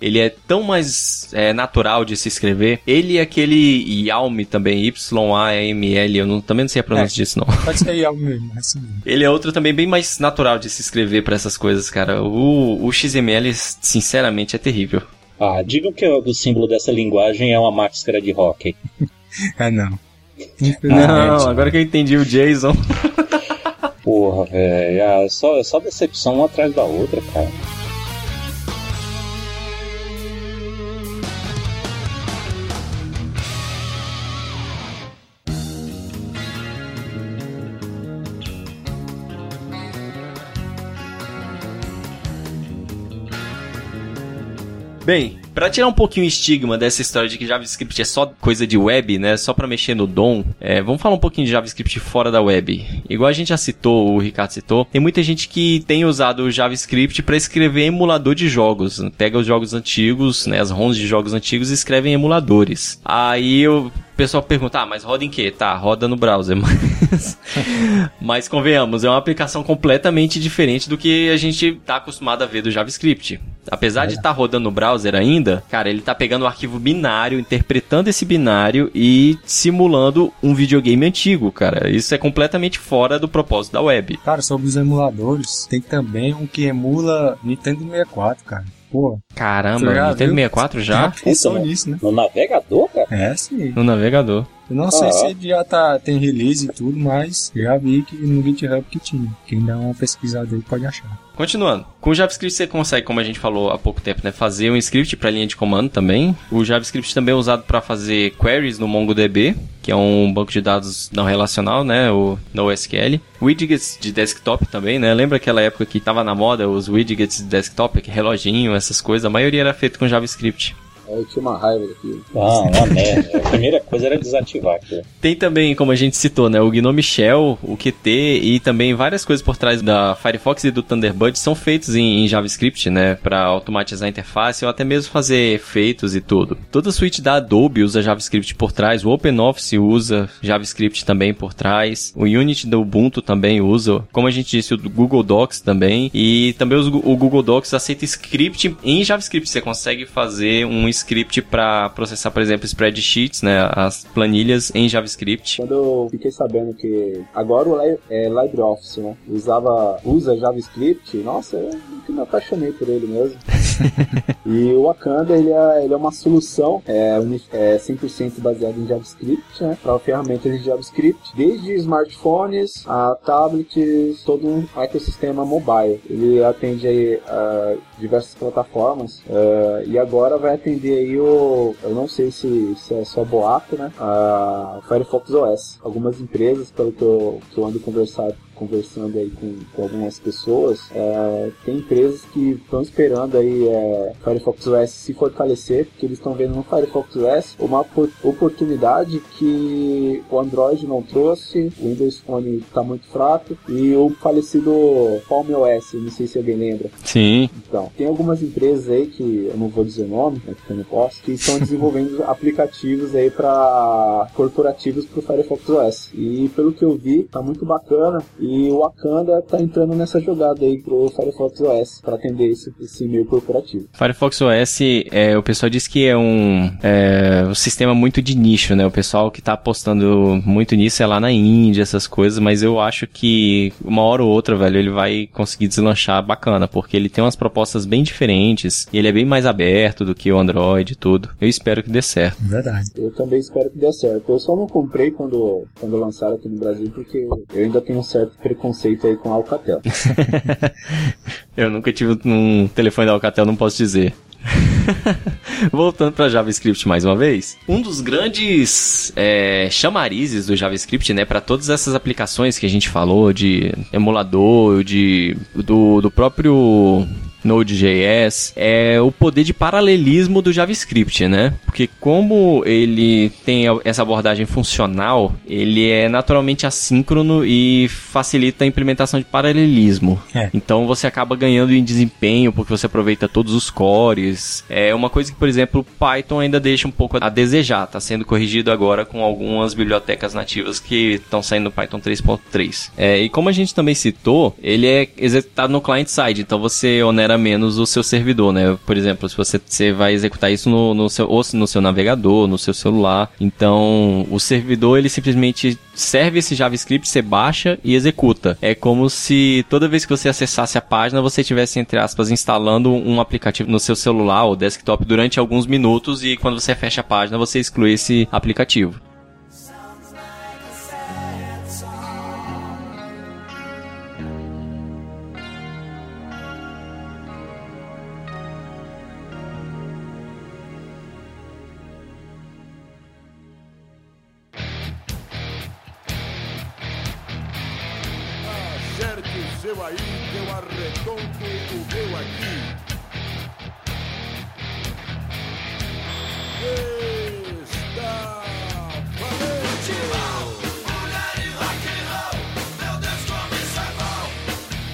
ele é tão mais é, natural de se escrever. Ele é aquele YAML também, Y-A-M-L, eu não, também não sei a pronúncia é, disso não. Pode ser YAML mesmo, é assim. Ele é outro também bem mais natural de se escrever para essas coisas, cara. O, o XML, sinceramente, é terrível. Ah, digam que o símbolo dessa linguagem é uma máscara de hockey. é não. não, agora que eu entendi o Jason. Porra, velho. Ah, só, só decepção uma atrás da outra, cara. Bem, para tirar um pouquinho o estigma dessa história de que JavaScript é só coisa de web, né? Só para mexer no DOM, é, vamos falar um pouquinho de JavaScript fora da web. Igual a gente já citou, o Ricardo citou, tem muita gente que tem usado o JavaScript para escrever emulador de jogos. Pega os jogos antigos, né, as ROMs de jogos antigos e escreve em emuladores. Aí eu pessoal pergunta, ah, mas roda em quê? Tá, roda no browser, mas... mas convenhamos, é uma aplicação completamente diferente do que a gente tá acostumado a ver do JavaScript. Apesar é. de estar tá rodando no browser ainda, cara, ele tá pegando o arquivo binário, interpretando esse binário e simulando um videogame antigo, cara. Isso é completamente fora do propósito da web. Cara, sobre os emuladores, tem também um que emula Nintendo 64, cara. Pô. Caramba, Nintendo 64 já? Pensou nisso, né? No navegador, cara? É, sim. No navegador. Eu não ah, sei se já tá, tem release e tudo, mas já vi que no GitHub que tinha. Quem dá uma pesquisada aí pode achar. Continuando. Com o JavaScript você consegue, como a gente falou há pouco tempo, né, fazer um script para linha de comando também. O JavaScript também é usado para fazer queries no MongoDB, que é um banco de dados não relacional, né, o NoSQL. Widgets de desktop também, né? Lembra aquela época que tava na moda os widgets de desktop, que reloginho, essas coisas, a maioria era feito com JavaScript. Eu tinha uma raiva daquilo. Ah, uma merda. A primeira coisa era desativar aquilo. Tem também, como a gente citou, né? O Gnome Shell, o Qt e também várias coisas por trás da Firefox e do Thunderbird são feitos em, em JavaScript, né? Para automatizar a interface ou até mesmo fazer efeitos e tudo. Toda a suite da Adobe usa JavaScript por trás. O OpenOffice usa JavaScript também por trás. O Unity do Ubuntu também usa. Como a gente disse, o Google Docs também. E também os, o Google Docs aceita script em JavaScript. Você consegue fazer um script para processar, por exemplo, spreadsheets, né, as planilhas em JavaScript. Quando eu fiquei sabendo que agora o é, LibreOffice, né, usava, usa JavaScript, nossa, eu me apaixonei por ele mesmo. e o Wakanda, ele é, ele é uma solução é, é 100% baseado em JavaScript, né, para ferramentas de JavaScript, desde smartphones a tablets, todo um ecossistema mobile. Ele atende aí a diversas plataformas uh, e agora vai atender aí o. Eu não sei se, se é só boato, né? A Firefox OS. Algumas empresas, pelo que eu, que eu ando conversando conversando aí com, com algumas pessoas, é, tem empresas que estão esperando aí é, Firefox OS se fortalecer, porque eles estão vendo no Firefox OS uma oportunidade que o Android não trouxe, o Windows Phone está muito fraco e o falecido Palm OS, não sei se alguém lembra. Sim. Então, tem algumas empresas aí que eu não vou dizer o nome, né, porque eu não posso, que estão desenvolvendo aplicativos aí para corporativos para o Firefox OS. E pelo que eu vi, tá muito bacana e e o Wakanda tá entrando nessa jogada aí pro Firefox OS para atender esse, esse meio corporativo. Firefox OS, é, o pessoal diz que é um, é um sistema muito de nicho, né? O pessoal que tá apostando muito nisso é lá na Índia, essas coisas, mas eu acho que uma hora ou outra, velho, ele vai conseguir deslanchar bacana, porque ele tem umas propostas bem diferentes e ele é bem mais aberto do que o Android e tudo. Eu espero que dê certo. Verdade. Eu também espero que dê certo. Eu só não comprei quando, quando lançaram aqui no Brasil, porque eu ainda tenho um certo preconceito aí com a Alcatel. eu nunca tive um telefone da Alcatel, não posso dizer. Voltando para JavaScript mais uma vez, um dos grandes é, chamarizes do JavaScript, né, para todas essas aplicações que a gente falou de emulador, de do, do próprio Node.js é o poder de paralelismo do JavaScript, né? Porque como ele tem essa abordagem funcional, ele é naturalmente assíncrono e facilita a implementação de paralelismo. É. Então você acaba ganhando em desempenho porque você aproveita todos os cores. É uma coisa que, por exemplo, o Python ainda deixa um pouco a desejar. Está sendo corrigido agora com algumas bibliotecas nativas que estão saindo no Python 3.3. É, e como a gente também citou, ele é executado no client-side, então você onera menos o seu servidor, né? Por exemplo, se você, você vai executar isso no, no seu, ou no seu navegador, no seu celular. Então, o servidor, ele simplesmente serve esse JavaScript, você baixa e executa. É como se toda vez que você acessasse a página, você estivesse, entre aspas, instalando um aplicativo no seu celular ou desktop durante alguns minutos e quando você fecha a página, você exclui esse aplicativo.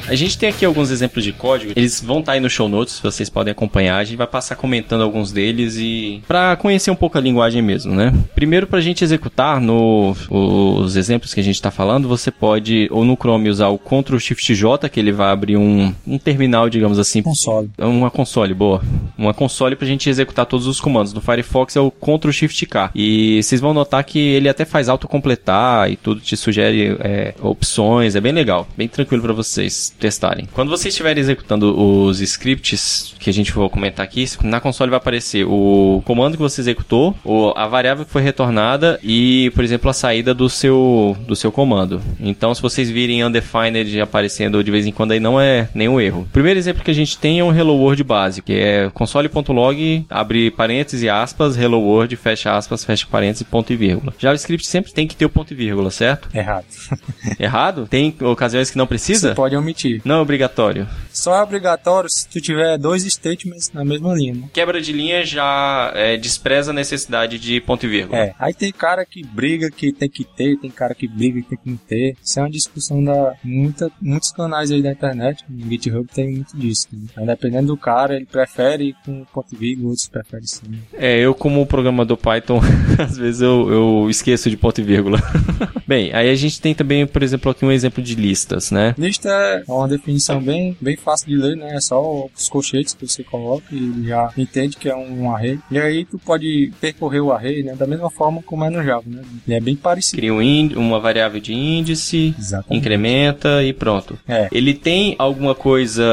A gente tem aqui alguns exemplos de código, eles vão estar tá aí no show notes, vocês podem acompanhar, a gente vai passar comentando alguns deles e para conhecer um pouco a linguagem mesmo, né? Primeiro para a gente executar no os exemplos que a gente está falando, você pode ou no Chrome usar o Ctrl Shift J, que ele vai abrir um, um terminal, digamos assim, console. Uma console, boa. Uma console para a gente executar todos os comandos. No Firefox é o Ctrl Shift K. E vocês vão notar que ele até faz autocompletar e tudo te sugere é, opções, é bem legal, bem tranquilo para vocês testarem. Quando vocês estiverem executando os scripts que a gente for comentar aqui, na console vai aparecer o comando que você executou, a variável que foi retornada e, por exemplo, a saída do seu, do seu comando. Então, se vocês virem undefined aparecendo de vez em quando, aí não é nenhum erro. O primeiro exemplo que a gente tem é um Hello World básico, que é console.log, abre parênteses e aspas, Hello World, fecha aspas, fecha parênteses, ponto e vírgula. JavaScript sempre tem que ter o ponto e vírgula, certo? Errado. Errado? Tem ocasiões que não precisa? Você pode omitir Não é obrigatório. Só é obrigatório se tu tiver dois statements na mesma linha. Né? Quebra de linha já é, despreza a necessidade de ponto e vírgula. É, aí tem cara que briga que tem que ter, tem cara que briga que tem que não ter. Isso é uma discussão da muita, muitos canais aí da internet. No GitHub tem muito disso. Né? Dependendo do cara, ele prefere com ponto e vírgula, outros preferem sem. É, eu como programador Python, às vezes eu, eu esqueço de ponto e vírgula. Bem, aí a gente tem também, por exemplo, aqui um exemplo de listas, né? Lista é uma definição bem, bem fácil de ler, né? É só os colchetes que você coloca e ele já entende que é um array. E aí tu pode percorrer o array, né? Da mesma forma como é no Java, né? Ele é bem parecido. Cria um uma variável de índice, Exatamente. incrementa e pronto. É. Ele tem alguma coisa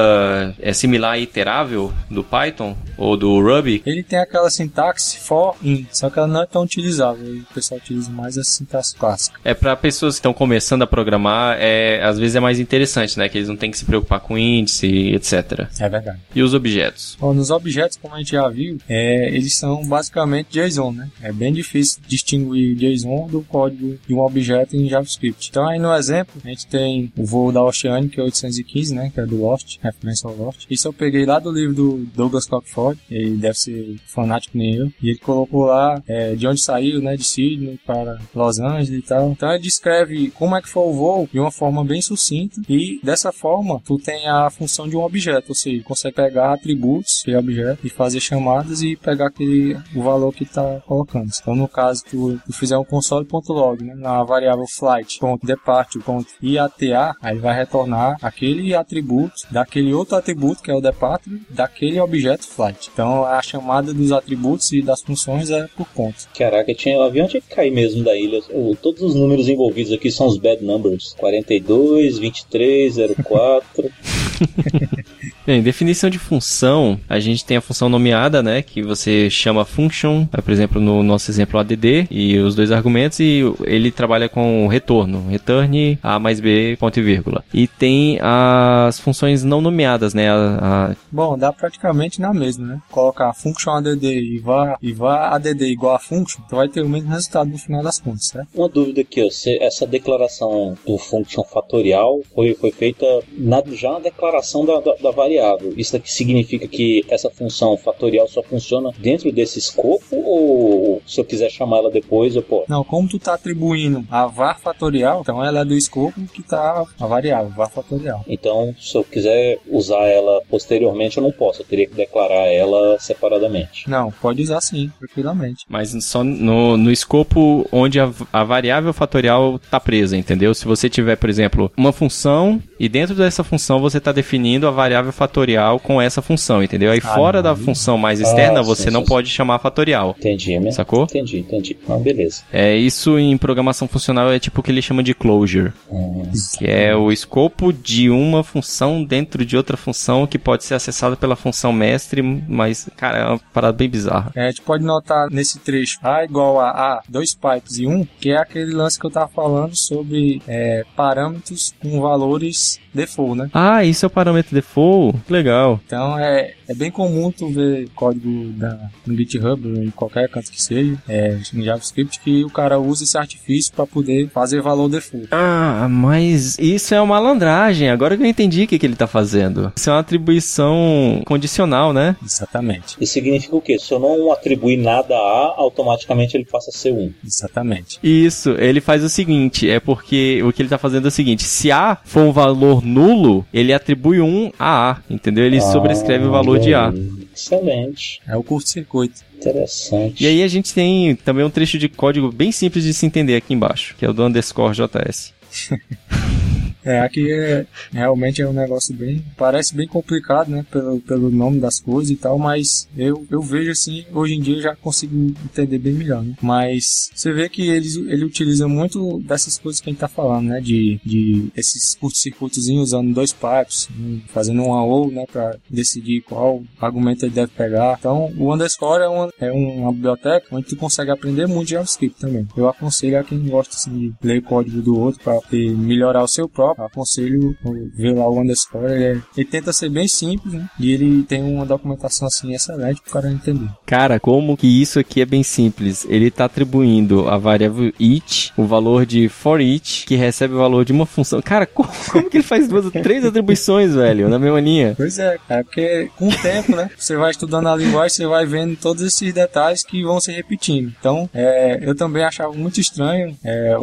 é, similar e iterável do Python ou do Ruby? Ele tem aquela sintaxe for in, só que ela não é tão utilizável. O pessoal utiliza mais a sintaxe clássica. É para pessoas que estão começando a programar, é, às vezes é mais interessante, né? Que eles não têm que se preocupar com índice, etc. É verdade. E os objetos? Bom, nos objetos, como a gente já viu, é, eles são basicamente JSON, né? É bem difícil distinguir JSON do código de um objeto em JavaScript. Então aí no exemplo, a gente tem o voo da Oceanic, que é 815, né? Que é do Lost, referência ao Lost. Isso eu peguei lá do livro do Douglas Cockford, ele deve ser fanático nem eu, e ele colocou lá é, de onde saiu, né? De Sydney para Los Angeles e tal. Então ele descreve como é que foi o voo de uma forma bem sucinta e dessa forma tu tem a função de um objeto, ou seja, consegue pegar atributos de objeto e fazer chamadas e pegar aquele o valor que está colocando. Então no caso tu, tu fizer um console.log né, na variável flight ponto departure ponto IATA, aí vai retornar aquele atributo daquele outro atributo que é o departure daquele objeto flight. Então a chamada dos atributos e das funções é por ponto. Caraca, tinha, o avião tinha que cair mesmo da ilha. todos os números envolvidos aqui são os bad numbers. 42, 23, 04 quatro. Bem, definição de função, a gente tem a função nomeada, né, que você chama function, por exemplo, no nosso exemplo add, e os dois argumentos, e ele trabalha com retorno, return a mais b, ponto e vírgula. E tem as funções não nomeadas, né, a, a... Bom, dá praticamente na mesma, né? Colocar function add e var, e var add igual a function, tu vai ter o mesmo resultado no final das contas, certo? Uma dúvida aqui, ó, se essa declaração do function fatorial foi, foi feita na, já na declaração da, da, da variável. Isso aqui significa que essa função fatorial só funciona dentro desse escopo ou se eu quiser chamar ela depois eu posso? Não, como tu tá atribuindo a var fatorial, então ela é do escopo que tá a variável, var fatorial. Então, se eu quiser usar ela posteriormente, eu não posso. Eu teria que declarar ela separadamente. Não, pode usar sim, tranquilamente. Mas só no, no escopo onde a, a variável fatorial tá presa, entendeu? Se você tiver, por exemplo, uma função e dentro dessa função você está definindo a variável fatorial com essa função, entendeu? Aí Ah, fora não. da função mais externa Ah, você sim, não sim, pode chamar fatorial. Entendi, né? Sacou? Entendi, entendi. Ah, beleza. É, isso em programação funcional é tipo o que ele chama de closure, Hum, que é o escopo de uma função dentro de outra função que pode ser acessada pela função mestre, mas, cara, é uma parada bem bizarra. É, a gente pode notar nesse trecho A igual a A, dois pipes e um, que é aquele lance que eu tava falando sobre é, parâmetros com valores default, né? Ah, isso é o parâmetro default? Legal. Então é, é bem comum tu ver código da, no GitHub, ou em qualquer canto que seja, é, em JavaScript, que o cara usa esse artifício para poder fazer valor default. Ah, mas isso é uma malandragem. Agora que eu entendi o que, que ele tá fazendo. Isso é uma atribuição condicional, né? Exatamente, Isso significa o quê? Se eu não atribuir nada a A, automaticamente ele passa a ser 1. exatamente. Isso, ele faz o seguinte, é porque o que ele tá fazendo é o seguinte, se A for um valor nulo, ele atribui um a A, entendeu? Ele sobrescreve o valor de A. Excelente. É o curto-circuito. Interessante. E aí a gente tem também um trecho de código bem simples de se entender aqui embaixo, que é o do underscore JS. É, aqui é, realmente é um negócio bem. Parece bem complicado, né? Pelo, pelo nome das coisas e tal, mas eu, eu vejo assim, hoje em dia eu já consigo entender bem melhor, né? Mas você vê que eles, ele utiliza muito dessas coisas que a gente tá falando, né? De, de esses curtos-circuitos usando dois pipes, um fazendo um AO, né? Pra decidir qual argumento ele deve pegar. Então, o underscore é uma, é uma biblioteca onde tu consegue aprender muito JavaScript também. Eu aconselho a quem gosta assim, de ler código do outro para melhorar o seu próprio. Aconselho ver lá o underscore. Ele, é- ele tenta ser bem simples, né? E ele tem uma documentação assim excelente pro cara entender. Cara, como que isso aqui é bem simples? Ele tá atribuindo a variável each, o valor de for each, que recebe o valor de uma função. Cara, como, como que ele faz duas, três atribuições, velho, na mesma linha? Pois é, é porque com o tempo, né? Você vai estudando a linguagem, você vai vendo todos esses detalhes que vão se repetindo. Então, é, eu também achava muito estranho. é,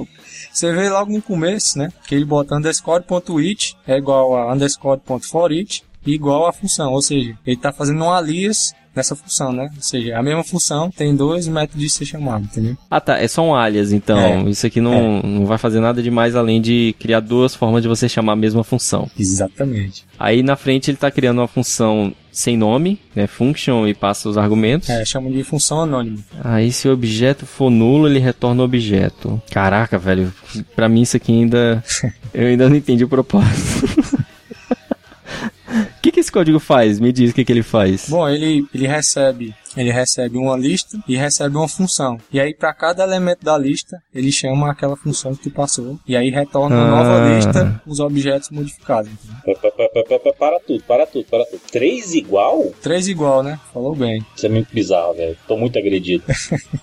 você vê logo no começo, né? Que ele bota underscore.each é igual a underscore.foreach igual a função. Ou seja, ele está fazendo um alias nessa função, né? Ou seja, a mesma função tem dois métodos de ser chamado, entendeu? Ah tá, é só um alias, então. É. Isso aqui não, não vai fazer nada demais além de criar duas formas de você chamar a mesma função. Exatamente. Aí na frente ele tá criando uma função sem nome, né? Function e passa os argumentos. É, chamam de função anônima. Aí se o objeto for nulo, ele retorna o objeto. Caraca, velho. Pra mim isso aqui ainda. eu ainda não entendi o propósito. Que esse código faz? Me diz o que, que ele faz. Bom, ele, ele recebe ele recebe uma lista e recebe uma função. E aí para cada elemento da lista, ele chama aquela função que tu passou e aí retorna uma Ah. nova lista os objetos modificados. Para tudo, para tudo, para tudo. Três igual? Três igual, né? Falou bem. Isso é muito bizarro, velho. Tô muito agredido.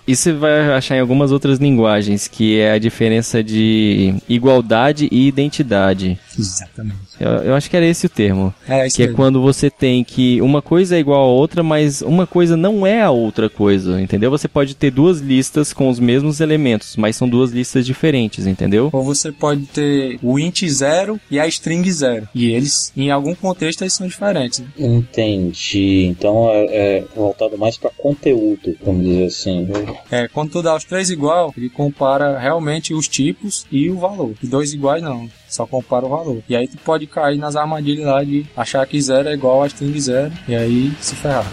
Isso você vai achar em algumas outras linguagens, que é a diferença de igualdade e identidade. Exatamente. Eu, eu acho que era esse o termo. É isso Que é mesmo. quando você tem que uma coisa é igual a outra, mas uma coisa não é a outra coisa, entendeu? Você pode ter duas listas com os mesmos elementos, mas são duas listas diferentes, entendeu? Ou você pode ter o int 0 e a string 0. E eles, em algum contexto, eles são diferentes. né? Entendi. Então é, é voltado mais pra conteúdo, vamos dizer assim. É, quando tu dá os três igual, ele compara realmente os tipos e o valor. E dois iguais não, só compara o valor. E aí tu pode cair nas armadilhas lá de achar que zero é igual a string zero e aí se ferrar.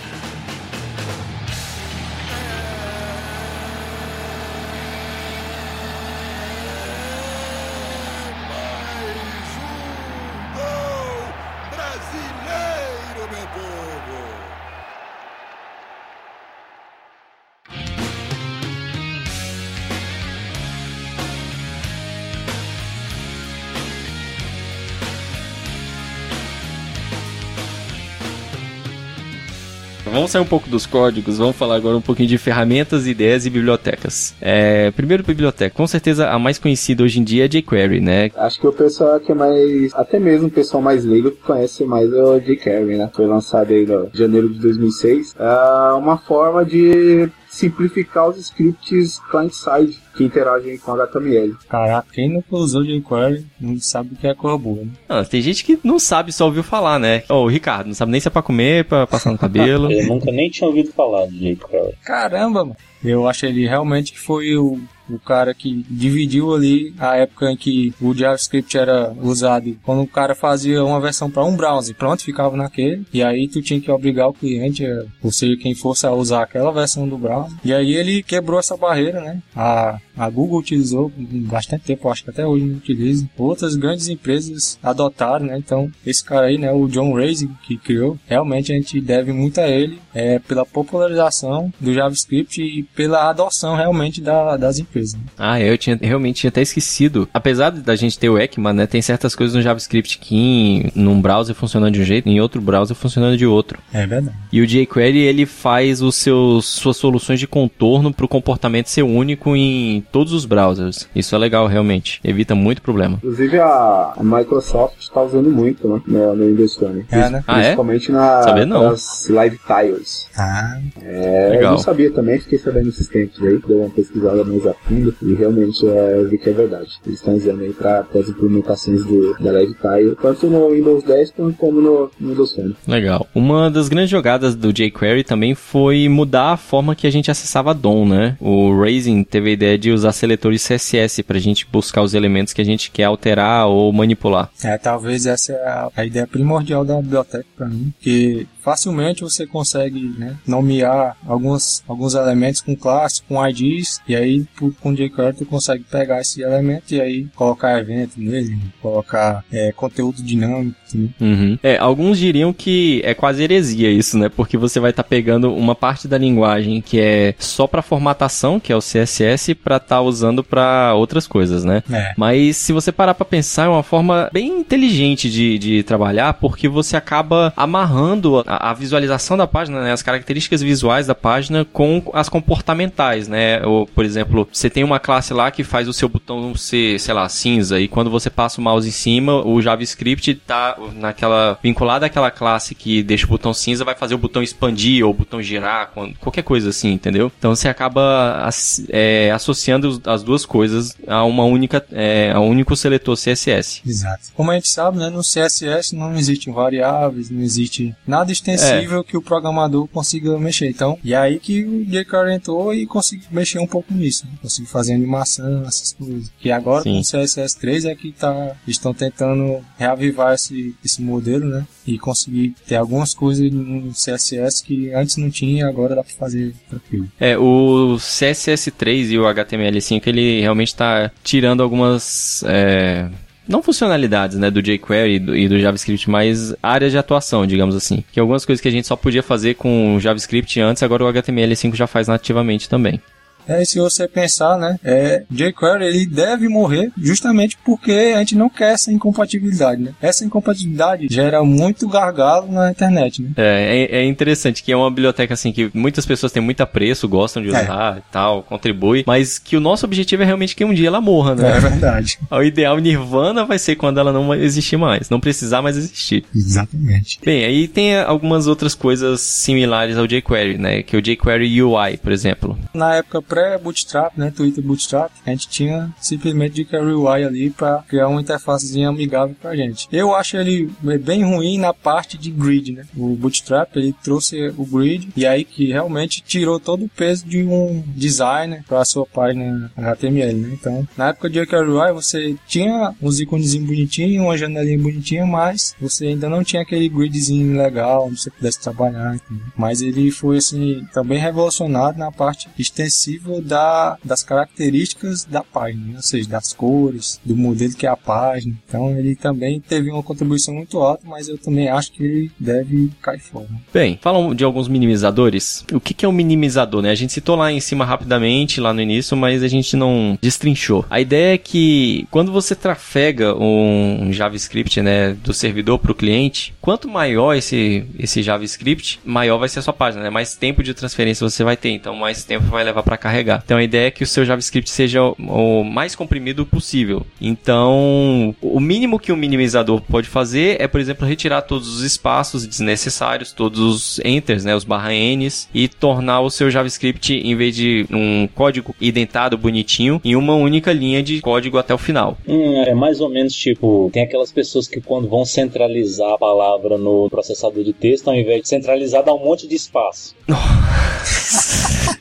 Vamos sair um pouco dos códigos, vamos falar agora um pouquinho de ferramentas, ideias e bibliotecas. É, primeiro, biblioteca. Com certeza a mais conhecida hoje em dia é jQuery, né? Acho que o pessoal que é mais. Até mesmo o pessoal mais leigo que conhece mais é o jQuery, né? Foi lançado aí no janeiro de 2006. É uma forma de simplificar os scripts client-side que interagem com HTML. Caraca, quem nunca usou jQuery não sabe o que é coisa boa, né? Ah, tem gente que não sabe, só ouviu falar, né? Ô, o Ricardo, não sabe nem se é pra comer, pra passar no cabelo. Eu nunca nem tinha ouvido falar de jQuery. Caramba, mano. Eu acho ele realmente que foi o, o cara que dividiu ali a época em que o JavaScript era usado. Quando o cara fazia uma versão para um browser, pronto, ficava naquele. E aí tu tinha que obrigar o cliente, ou seja, quem fosse a usar aquela versão do browser. E aí ele quebrou essa barreira, né? A, a Google utilizou bastante tempo, acho que até hoje não utiliza. Outras grandes empresas adotaram, né? Então, esse cara aí, né, o John Raising, que criou, realmente a gente deve muito a ele é, pela popularização do JavaScript e pela adoção realmente da, das empresas. Né? Ah, eu tinha realmente tinha até esquecido. Apesar da gente ter o ECMA, né, tem certas coisas no JavaScript que em num browser funciona de um jeito, em outro browser funciona de outro. É verdade. E o jQuery ele faz os seus suas soluções de contorno para o comportamento ser único em todos os browsers. Isso é legal realmente, evita muito problema. Inclusive a, a Microsoft está usando muito, né, no, no Windows Phone. É, né? Ah, é? Principalmente na, não. nas live tiles. Ah, É, Legal. eu não sabia também, fiquei sabendo esses tempos aí, dei uma pesquisada mais a fundo e realmente é, eu vi que é verdade. Eles estão usando aí para as implementações do, da Live Tile, tanto no Windows 10 como como no, no Windows Phone. Legal. Uma das grandes jogadas do jQuery também foi mudar a forma que a gente acessava a DOM, né? O Raising teve a ideia de usar seletores CSS pra gente buscar os elementos que a gente quer alterar ou manipular. é, talvez essa é a, a ideia primordial da biblioteca para mim, que facilmente você consegue né, nomear alguns, alguns elementos com classes, com IDs, e aí com jQuery tu consegue pegar esse elemento e aí colocar evento nele, colocar é, conteúdo dinâmico. né? Uhum. É, alguns diriam que é quase heresia isso, né? Porque você vai estar pegando uma parte da linguagem que é só pra formatação, que é o CSS, pra estar usando pra outras coisas, né? É. Mas se você parar pra pensar, é uma forma bem inteligente de, de trabalhar, porque você acaba amarrando a, a visualização da página, né, as características visuais da página com as comportamentais, né? Ou, por exemplo, você tem uma classe lá que faz o seu botão ser, sei lá, cinza, e quando você passa o mouse em cima, o JavaScript tá naquela vinculado àquela classe que deixa o botão cinza, vai fazer o botão expandir ou o botão girar, qualquer coisa assim, entendeu? Então você acaba é, associando as duas coisas a uma única, é, a um único seletor CSS. Exato. Como a gente sabe, né, no CSS não existem variáveis, não existe nada extensível que o programador consiga mexer. Então, e é aí que o jQuery entrou e conseguiu mexer um pouco nisso. Né? Conseguiu fazer animação, essas coisas. Que agora Sim. com o CSS 3 é que tá, estão tentando reavivar esse, esse modelo, né? E conseguir ter algumas coisas no CSS que antes não tinha e agora dá pra fazer tranquilo. É, o CSS3 e o HTML5, ele realmente está tirando algumas. é, não funcionalidades, né, do jQuery e do, e do JavaScript, mas áreas de atuação, digamos assim. Que algumas coisas que a gente só podia fazer com JavaScript antes, agora o HTML5 já faz nativamente também. É, se você pensar, né, é, jQuery ele deve morrer justamente porque a gente não quer essa incompatibilidade, né? Essa incompatibilidade gera muito gargalo na internet, né? É, é, é interessante que é uma biblioteca assim que muitas pessoas têm muito apreço, gostam de usar e tal, contribui, mas que o nosso objetivo é realmente que um dia ela morra, né? É verdade. O ideal Nirvana vai ser quando ela não existir mais, não precisar mais existir. Exatamente. Bem, aí tem algumas outras coisas similares ao jQuery, né? Que é o jQuery UI, por exemplo. Na época pré-Bootstrap, né, Twitter Bootstrap, a gente tinha simplesmente jQuery UI ali para criar uma interfacezinha amigável pra gente. Eu acho ele bem ruim na parte de grid, né? O Bootstrap ele trouxe o grid e aí que realmente tirou todo o peso de um designer para a sua página HTML, né? Então, na época de UI você tinha uns íconezinhos bonitinhos, uma janelinha bonitinha, mas você ainda não tinha aquele gridzinho legal onde você pudesse trabalhar? Mas ele foi assim também revolucionário na parte extensiva da, das características da página, ou seja, das cores, do modelo que é a página. Então ele também teve uma contribuição muito alta, mas eu também acho que ele deve cair fora. Bem, falam de alguns minimizadores. O que, que é um minimizador, né? A gente citou lá em cima rapidamente, lá no início, mas a gente não destrinchou. A ideia é que quando você trafega um JavaScript, né, do servidor para o cliente, quanto maior esse, esse JavaScript, maior vai ser a sua página, né? Mais tempo de transferência você vai ter, então mais tempo vai levar para carregar. Então a ideia é que o seu JavaScript seja o mais comprimido possível. Então, o mínimo que um minimizador pode fazer é, por exemplo, retirar todos os espaços desnecessários, todos os enters, né, os barra Ns, e tornar o seu JavaScript, em vez de um código identado bonitinho, em uma única linha de código até o final. Hum, é mais ou menos tipo, tem aquelas pessoas que quando vão centralizar a palavra no processador de texto, ao invés de centralizar, dá um monte de espaço.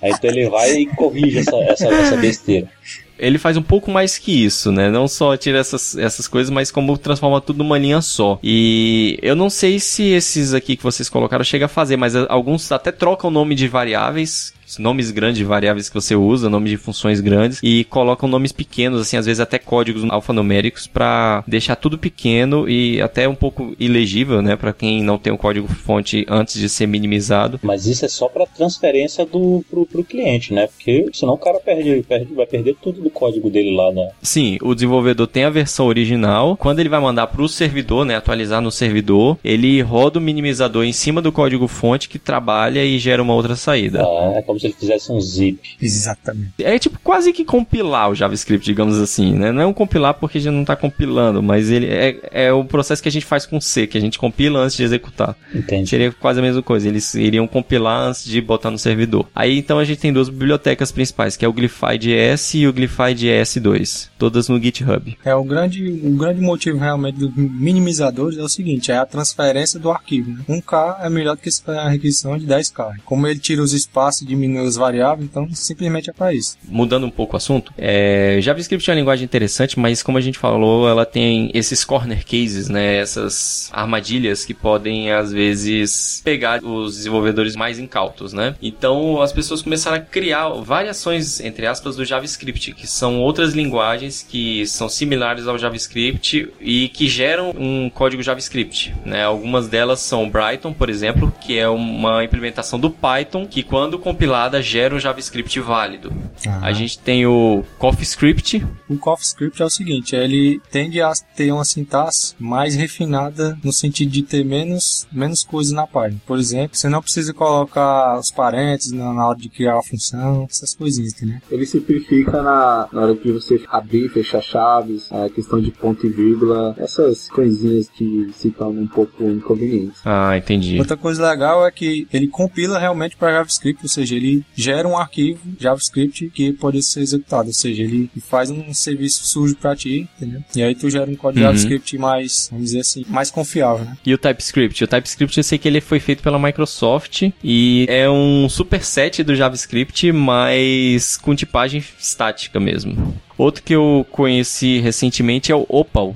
Aí então ele vai e corrige essa, essa, essa besteira ele faz um pouco mais que isso, né? Não só tira essas, essas coisas, mas como transforma tudo numa linha só. E eu não sei se esses aqui que vocês colocaram chega a fazer, mas alguns até trocam o nome de variáveis nomes grandes de variáveis que você usa, nomes de funções grandes e colocam nomes pequenos, assim, às vezes até códigos alfanuméricos para deixar tudo pequeno e até um pouco ilegível, né, para quem não tem o código fonte antes de ser minimizado. Mas isso é só para transferência do pro, pro cliente, né? Porque senão o cara perde, perde, vai perder tudo do código dele lá, né? Sim, o desenvolvedor tem a versão original. Quando ele vai mandar para o servidor, né, atualizar no servidor, ele roda o minimizador em cima do código fonte que trabalha e gera uma outra saída. Ah, é como se ele fizesse um zip. Exatamente. É tipo quase que compilar o JavaScript, digamos assim, né? Não é um compilar porque a gente não está compilando, mas ele é, é o processo que a gente faz com C, que a gente compila antes de executar. Entendi. Seria quase a mesma coisa. Eles iriam compilar antes de botar no servidor. Aí então a gente tem duas bibliotecas principais, que é o Glyphide S e o Glyphide S2, todas no GitHub. É o grande, o grande motivo realmente dos minimizadores é o seguinte, é a transferência do arquivo. Né? 1K é melhor do que a requisição de 10K. Como ele tira os espaços e diminui variáveis, então simplesmente é para isso. Mudando um pouco o assunto, é, JavaScript é uma linguagem interessante, mas como a gente falou, ela tem esses corner cases, né? Essas armadilhas que podem às vezes pegar os desenvolvedores mais incautos, né? Então as pessoas começaram a criar variações entre aspas do JavaScript, que são outras linguagens que são similares ao JavaScript e que geram um código JavaScript, né? Algumas delas são Brighton, por exemplo, que é uma implementação do Python que quando compilada gera um JavaScript válido. A gente tem o CoffeeScript. O CoffeeScript é o seguinte, ele tende a ter uma sintaxe mais refinada no sentido de ter menos, menos coisas na página. Por exemplo, você não precisa colocar os parênteses na, hora de criar a função, essas coisinhas, entendeu? Ele simplifica na, na hora de você abrir e fechar chaves, a questão de ponto e vírgula, essas coisinhas que se tornam um pouco inconvenientes. Ah, entendi. Outra coisa legal é que ele compila realmente para JavaScript, ou seja, ele gera um arquivo JavaScript que pode ser executado, ou seja, ele faz um serviço sujo para ti, entendeu? E aí tu gera um código uhum. JavaScript mais, vamos dizer assim, mais confiável, né? E o TypeScript? O TypeScript eu sei que ele foi feito pela Microsoft e é um superset do JavaScript, mas com tipagem estática mesmo. Outro que eu conheci recentemente é o Opal,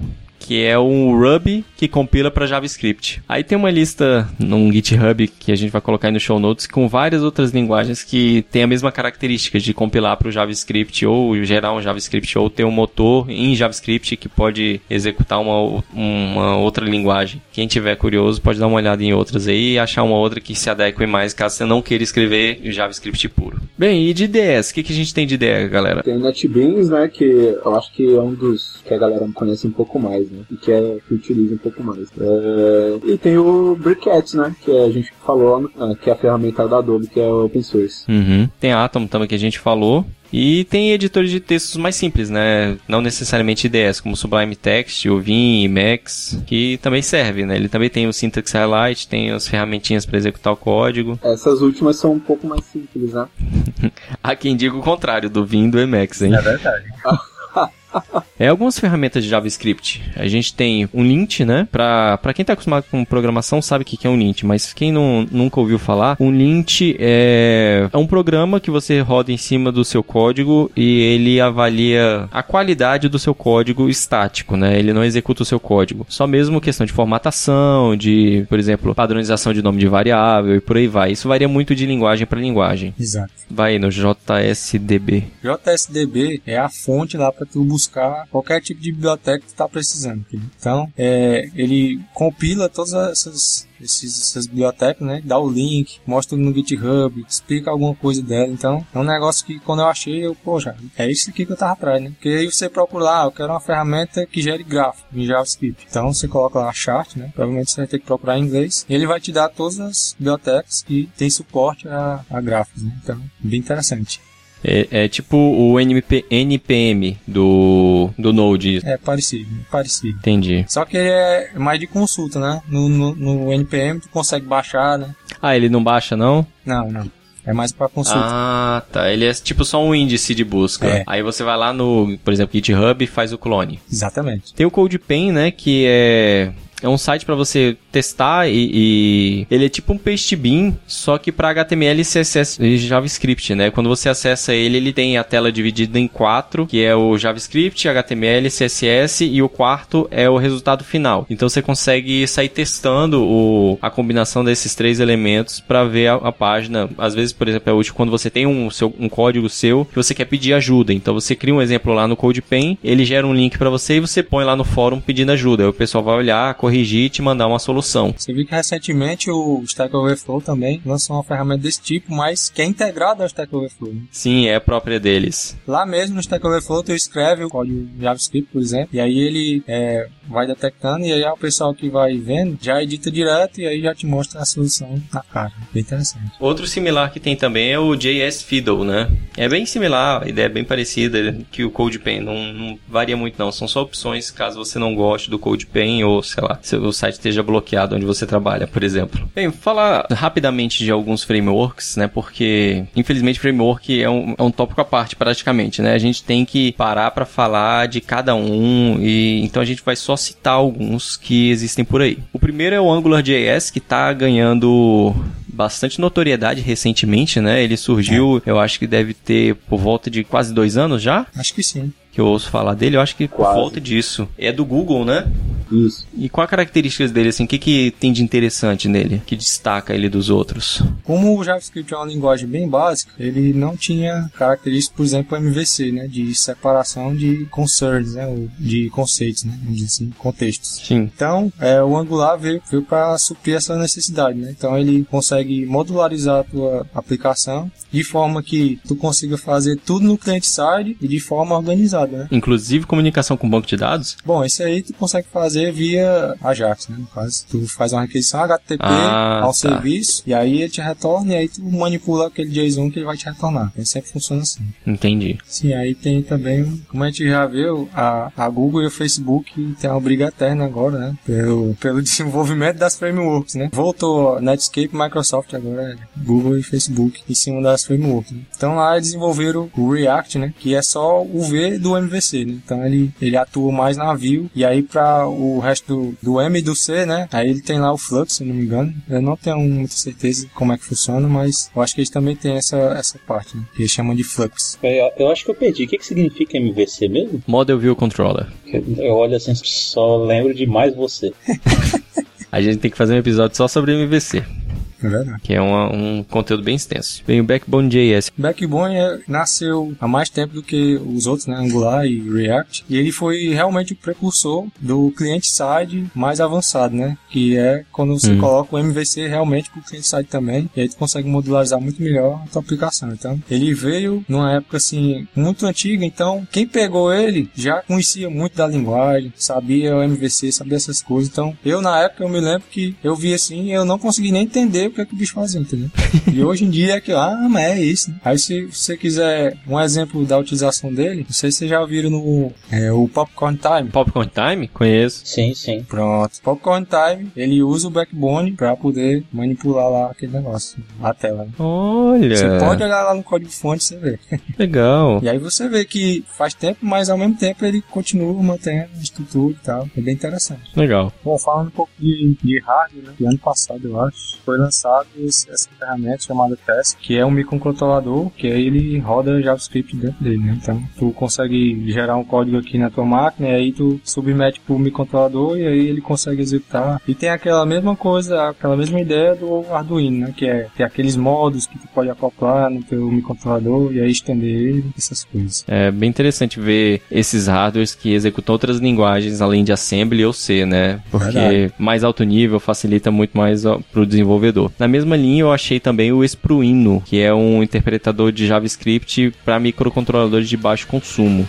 que é um Ruby que compila para JavaScript. Aí tem uma lista num GitHub que a gente vai colocar aí no show notes com várias outras linguagens que tem a mesma característica de compilar para o JavaScript ou gerar um JavaScript ou ter um motor em JavaScript que pode executar uma, uma outra linguagem. Quem tiver curioso pode dar uma olhada em outras aí e achar uma outra que se adeque mais caso você não queira escrever JavaScript puro. Bem, e de IDEs? O que, que a gente tem de IDE, galera? Tem NetBeans, né, que eu acho que é um dos que a galera conhece um pouco mais, né? Né? E que, é, que utiliza um pouco mais. É, e tem o Briquettes, né? Que a gente falou, né? que é a ferramenta da Adobe, que é o open source. Uhum. Tem a Atom também que a gente falou. E tem editores de textos mais simples, né? Não necessariamente IDEs, como Sublime Text, o Vim, Emacs, que também serve, né? Ele também tem o Syntax Highlight, tem as ferramentinhas para executar o código. Essas últimas são um pouco mais simples, né? Há quem diga o contrário do Vim e do Emacs, hein? É verdade. É algumas ferramentas de JavaScript. A gente tem um lint, né? Pra, pra quem tá acostumado com programação sabe o que, que é um lint, mas quem não, nunca ouviu falar, um lint é, é um programa que você roda em cima do seu código e ele avalia a qualidade do seu código estático, né? Ele não executa o seu código. Só mesmo questão de formatação, de, por exemplo, padronização de nome de variável e por aí vai. Isso varia muito de linguagem para linguagem. Exato. Vai no JSDB. JSDB é a fonte lá para tu buscar qualquer tipo de biblioteca que tu tá precisando. Então, é, ele compila todas essas esses, essas bibliotecas, né? Dá o link, mostra no GitHub, explica alguma coisa dela. Então, é um negócio que quando eu achei, eu, poxa, é isso aqui que eu tava atrás, né? Porque aí você procura lá, eu quero uma ferramenta que gere gráfico em JavaScript. Então, você coloca lá a chart, né? Provavelmente você vai ter que procurar em inglês. E ele vai te dar todas as bibliotecas que tem suporte a, a gráficos, né? Então, bem interessante. É, é tipo o NP, NPM do, do Node. É parecido, parecido. Entendi. Só que ele é mais de consulta, né? No, no, no NPM tu consegue baixar, né? Ah, ele não baixa, não? Não, não. É mais pra consulta. Ah, tá. Ele é tipo só um índice de busca. É. Aí você vai lá no, por exemplo, GitHub e faz o clone. Exatamente. Tem o CodePen, né, que é é um site para você testar e, e, ele é tipo um pastebin, só que para HTML, CSS e JavaScript, né? Quando você acessa ele, ele tem a tela dividida em quatro, que é o JavaScript, HTML, CSS e o quarto é o resultado final. Então você consegue sair testando o, a combinação desses três elementos para ver a, a, página. Às vezes, por exemplo, é útil quando você tem um, seu, um código seu que você quer pedir ajuda. Então você cria um exemplo lá no CodePen, ele gera um link para você e você põe lá no fórum pedindo ajuda. Aí o pessoal vai olhar, corrigir e te mandar uma solução. Você viu que recentemente o Stack Overflow também lançou uma ferramenta desse tipo, mas que é integrada ao Stack Overflow. né? Sim, é própria deles. Lá mesmo no Stack Overflow tu escreve o código JavaScript, por exemplo, e aí ele é, vai detectando e aí o pessoal que vai vendo já edita direto e aí já te mostra a solução na cara. Bem interessante. Outro similar que tem também é o JS Fiddle, né? É bem similar, a ideia é bem parecida que o CodePen, não, não varia muito não, são só opções caso você não goste do CodePen ou, sei lá, se o site esteja bloqueado onde você trabalha, por exemplo. Bem, falar rapidamente de alguns frameworks, né? Porque, infelizmente, framework é um, é um tópico à parte, praticamente, né? A gente tem que parar para falar de cada um e então a gente vai só citar alguns que existem por aí. O primeiro é o AngularJS, que tá ganhando bastante notoriedade recentemente, né? Ele surgiu, eu acho que deve ter por volta de quase dois anos já, Acho que sim. que eu ouço falar dele. Eu acho que por Quase. volta disso. É do Google, né? Isso. E qual a características dele, assim? O que, que tem de interessante nele? Que destaca ele dos outros? Como o JavaScript é uma linguagem bem básica, ele não tinha características, por exemplo, MVC, né, de separação de concerns, né, ou de conceitos, né, vamos dizer assim, contextos. Sim. Então, é, o Angular veio, veio para suprir essa necessidade, né? Então, ele consegue modularizar a tua aplicação de forma que tu consiga fazer tudo no cliente-side e de forma organizada, né? Inclusive comunicação com banco de dados? Bom, esse aí tu consegue fazer via Ajax, né? No caso, tu faz uma requisição HTTP Ah, ao tá. serviço e aí ele te retorna e aí tu manipula aquele JSON que ele vai te retornar. Ele sempre funciona assim. Entendi. Sim, aí tem também, como a gente já viu, a, a Google e o Facebook tem uma briga eterna agora, né? Pelo, pelo desenvolvimento das frameworks, né? Voltou Netscape, Microsoft agora, Google e Facebook em cima das frameworks. Né? Então lá eles desenvolveram o React, né? Que é só o V do MVC, né? Então ele, ele atua mais na view e aí para o resto do, do M e do C, né? Aí ele tem lá o Flux, se não me engano. Eu não tenho muita certeza de como é que funciona, mas eu acho que eles também têm essa, essa parte, né? Que eles chamam de Flux. Eu, eu acho que eu perdi. O que, que significa MVC mesmo? Model View Controller. Eu, eu olho assim, só lembro de mais você. A gente tem que fazer um episódio só sobre MVC, É verdade. que é uma- um conteúdo bem extenso. Bem, o Backbone JS. Backbone é- nasceu há mais tempo do que os outros, né, Angular e React, e ele foi realmente o precursor do cliente-side mais avançado, né, que é quando você Hum. coloca o MVC realmente pro cliente-side também, e aí tu consegue modularizar muito melhor a tua aplicação. Então, ele veio numa época assim muito antiga, então quem pegou ele já conhecia muito da linguagem, sabia o MVC, sabia essas coisas. Então, eu na época eu me lembro que eu vi assim, e eu não consegui nem entender o que, é que o bicho fazia, entendeu? e hoje em dia é que, ah, mas é isso. Aí se você quiser um exemplo da utilização dele, não sei se vocês já viram no é, o Popcorn Time. Popcorn Time? Conheço. Sim, sim. Pronto. Popcorn Time, ele usa o backbone pra poder manipular lá aquele negócio, a tela. Né? Olha. Você pode olhar lá no código fonte e você vê. Legal. E aí você vê que faz tempo, mas ao mesmo tempo ele continua mantendo a estrutura e tal. É bem interessante. Legal. Bom, falando um pouco de, de hardware, né? Que ano passado, eu acho, foi lançado esse, essa ferramenta chamada Test, que é um microcontrolador, que aí ele roda JavaScript dentro dele, né? Então, tu consegue gerar um código aqui na tua máquina, e aí tu submete pro microcontrolador, e aí ele consegue executar. E tem aquela mesma coisa, aquela mesma ideia do Arduino, né? Que é ter aqueles modos que tu pode acoplar no teu microcontrolador, e aí estender ele, essas coisas. É bem interessante ver esses hardwares que executam outras linguagens além de Assembly ou C, né? Porque Verdade. mais alto nível facilita muito mais pro desenvolvedor. Na mesma linha eu achei também o Espruino, que é um interpretador de JavaScript para microcontroladores de baixo consumo.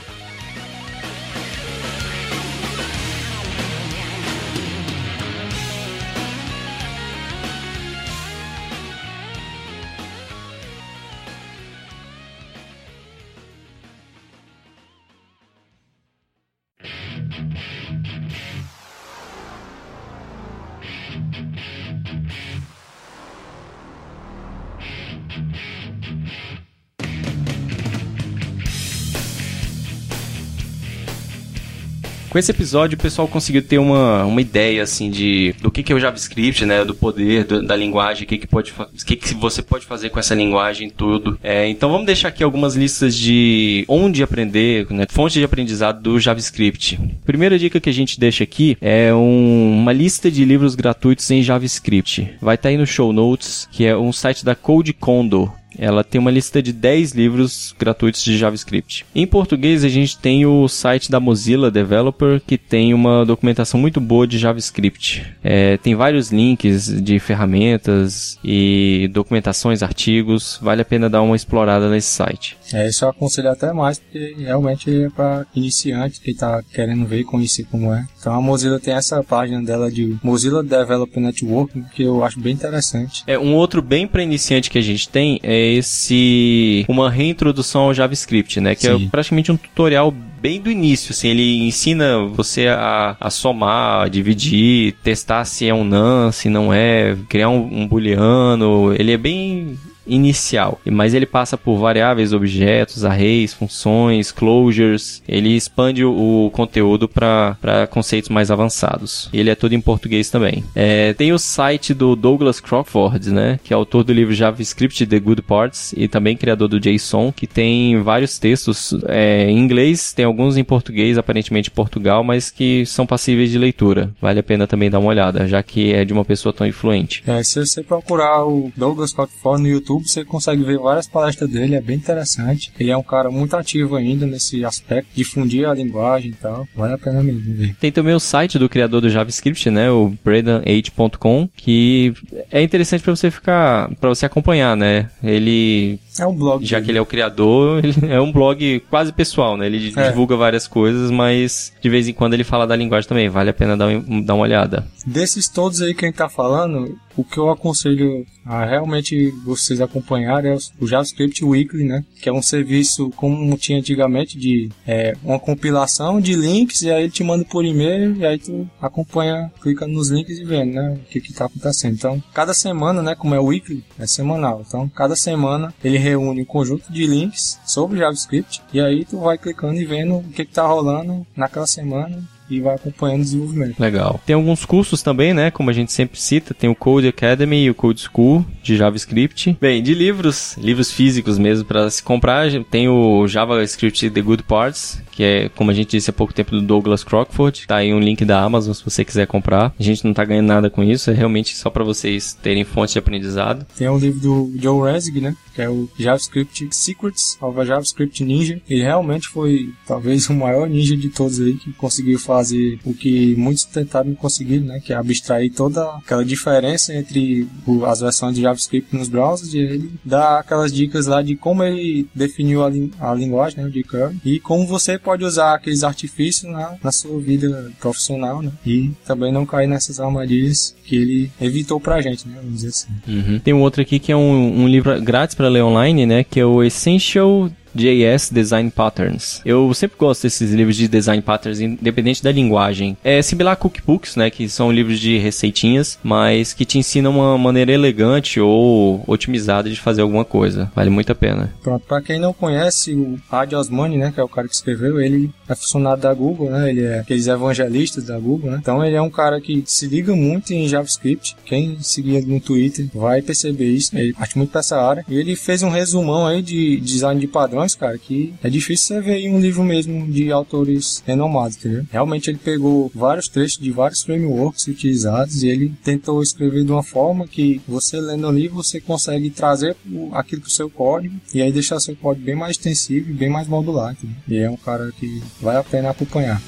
Esse episódio, o pessoal conseguiu ter uma, uma ideia, assim, de do que, que é o JavaScript, né? Do poder do- da linguagem, o que, que, pode, que, que você pode fazer com essa linguagem, tudo. É, então, vamos deixar aqui algumas listas de onde aprender, né? Fonte de aprendizado do JavaScript. Primeira dica que a gente deixa aqui é um- uma lista de livros gratuitos em JavaScript. Vai estar aí no show notes, que é um site da Code Condo. Ela tem uma lista de 10 livros gratuitos de JavaScript. Em português, a gente tem o site da Mozilla Developer, que tem uma documentação muito boa de JavaScript. É, tem vários links de ferramentas e documentações, artigos. Vale a pena dar uma explorada nesse site. É, isso eu aconselho até mais, porque realmente é para iniciante que tá querendo ver e conhecer como é. Então a Mozilla tem essa página dela de Mozilla Developer Network, que eu acho bem interessante. É, um outro bem para iniciante que a gente tem é esse uma reintrodução ao JavaScript, né? Que Sim. é praticamente um tutorial bem do início, assim, ele ensina você a, a somar, a dividir, testar se é um num, se não é, criar um, um booleano, ele é bem inicial, mas ele passa por variáveis, objetos, arrays, funções, closures. Ele expande o, conteúdo para conceitos mais avançados. Ele é todo em português também. É, tem o site do Douglas Crockford, né, que é autor do livro JavaScript The Good Parts e também criador do JSON, que tem vários textos é, em inglês, tem alguns em português, aparentemente em Portugal, mas que são passíveis de leitura. Vale a pena também dar uma olhada, já que é de uma pessoa tão influente. É, se você procurar o Douglas Cockford no YouTube, você consegue ver várias palestras dele, é bem interessante. Ele é um cara muito ativo ainda nesse aspecto, difundir a linguagem e tal. Vale a pena mesmo ver. Tem também o site do criador do JavaScript, né, o bradenh.com, que é interessante para você ficar, para você acompanhar, né? Ele, É um blog. já dele. que ele é o criador, ele é um blog quase pessoal, né? Ele É. divulga várias coisas, mas de vez em quando ele fala da linguagem também. Vale a pena dar, um- dar uma olhada. Desses todos aí que a gente tá falando, o que eu aconselho a realmente vocês acompanharem é o JavaScript Weekly, né? Que é um serviço como tinha antigamente de é, uma compilação de links e aí ele te manda por e-mail e aí tu acompanha, clica nos links e vendo, né? O que que tá acontecendo. Então, cada semana, né? Como é Weekly, é semanal. Então, cada semana ele reúne um conjunto de links sobre JavaScript e aí tu vai clicando e vendo o que que tá rolando naquela semana e vai acompanhando o desenvolvimento. Legal. Tem alguns cursos também, né? Como a gente sempre cita, tem o Code Academy e o Code School de JavaScript. Bem, de livros, livros físicos mesmo para se comprar, tem o JavaScript The Good Parts, que é, como a gente disse há pouco tempo, do Douglas Crockford. Tá aí um link da Amazon se você quiser comprar. A gente não tá ganhando nada com isso, é realmente só para vocês terem fonte de aprendizado. Tem o livro do Joe Resig, né? Que é o JavaScript Secrets of a JavaScript Ninja. Ele realmente foi talvez o maior ninja de todos aí que conseguiu fazer o que muitos tentaram conseguir, né? Que é abstrair toda aquela diferença entre as versões de JavaScript nos browsers e ele dá aquelas dicas lá de como ele definiu a, lin- a linguagem, né? De e como você pode usar aqueles artifícios na, na sua vida profissional, né? E também não cair nessas armadilhas que ele evitou pra gente, né? Vamos dizer assim. Uhum. Tem um outro aqui que é um, um livro grátis para ler online, né? Que é o Essential JS Design Patterns. Eu sempre gosto desses livros de design patterns, independente da linguagem. É similar a cookbooks, né, que são livros de receitinhas, mas que te ensinam uma maneira elegante ou otimizada de fazer alguma coisa. Vale muito a pena. Pronto, para quem não conhece, o Adi Osmani, né, que é o cara que escreveu, ele é funcionário da Google, né, ele é aqueles evangelistas da Google, né, então ele é um cara que se liga muito em JavaScript. Quem seguia no Twitter vai perceber isso, ele parte muito pra essa área. E ele fez um resumão aí de design de cara, que é difícil você ver em um livro mesmo de autores renomados, entendeu? Realmente ele pegou vários trechos de vários frameworks utilizados e ele tentou escrever de uma forma que você lendo o livro você consegue trazer aquilo pro seu código e aí deixar seu código bem mais extensivo e bem mais modular, entendeu? E é um cara que vale a pena acompanhar.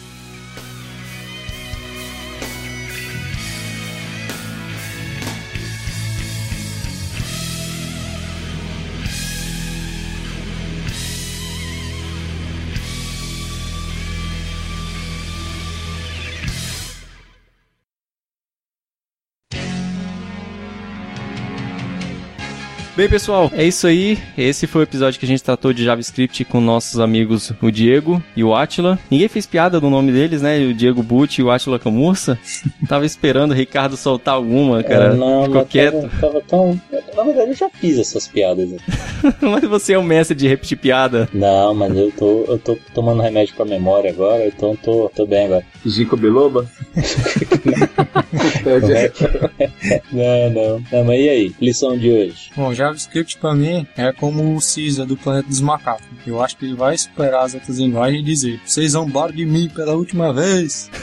Bem, pessoal, é isso aí. Esse foi o episódio que a gente tratou de JavaScript com nossos amigos o Diego e o Atila. Ninguém fez piada do nome deles, né? O Diego Butti e o Atila Camurça. Tava esperando o Ricardo soltar alguma, cara. É, não, Ficou mas quieto. Tava, tava tão... Na verdade, eu já fiz essas piadas. né? mas você é o mestre de repetir piada. Não, mas eu tô, eu tô tomando remédio pra memória agora, então tô, tô bem agora. Ginkgo biloba? Não, não. Não, mas e aí? Lição de hoje? Bom, JavaScript pra mim é como o Cisa do Planeta dos Macacos. Eu acho que ele vai superar as outras linguagens e dizer: Vocês zombaram de mim pela última vez.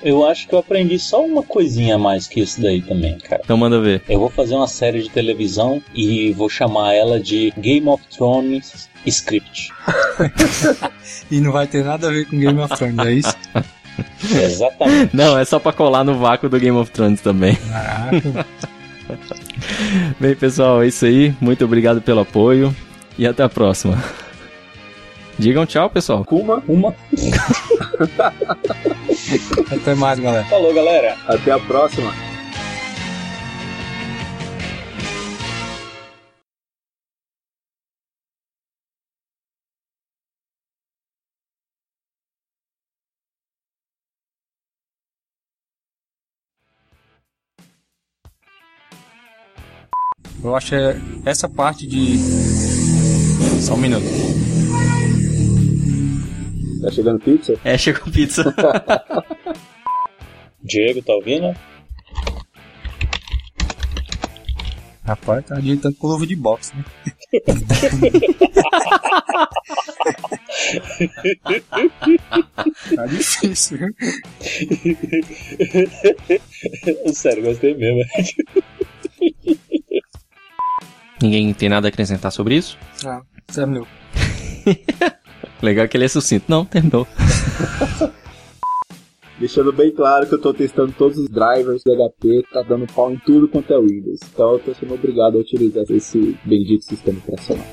Eu acho que eu aprendi só uma coisinha a mais que isso daí também, cara. Então manda ver. Eu vou fazer uma série de televisão e vou chamar ela de Game of Thrones Script. E não vai ter nada a ver com Game of Thrones, é isso? Exatamente. Não, é só pra colar no vácuo do Game of Thrones também. Caraca. Bem, pessoal, é isso aí. Muito obrigado pelo apoio e até a próxima. Digam tchau, pessoal. Kuma, Uma. Até mais, galera. Falou, galera. até a próxima. Eu acho que é essa parte de. Só um minuto. Tá chegando pizza? É, chegou pizza. Diego, tá ouvindo? Rapaz, tá adiantando com luva de boxe, né? tá difícil, viu? Sério, gostei mesmo. Ninguém tem nada a acrescentar sobre isso? Ah, terminou. Legal que ele é sucinto. Não, terminou. Deixando bem claro que eu tô testando todos os drivers do HP, tá dando pau em tudo quanto é Windows. Então eu tô sendo obrigado a utilizar esse bendito sistema operacional.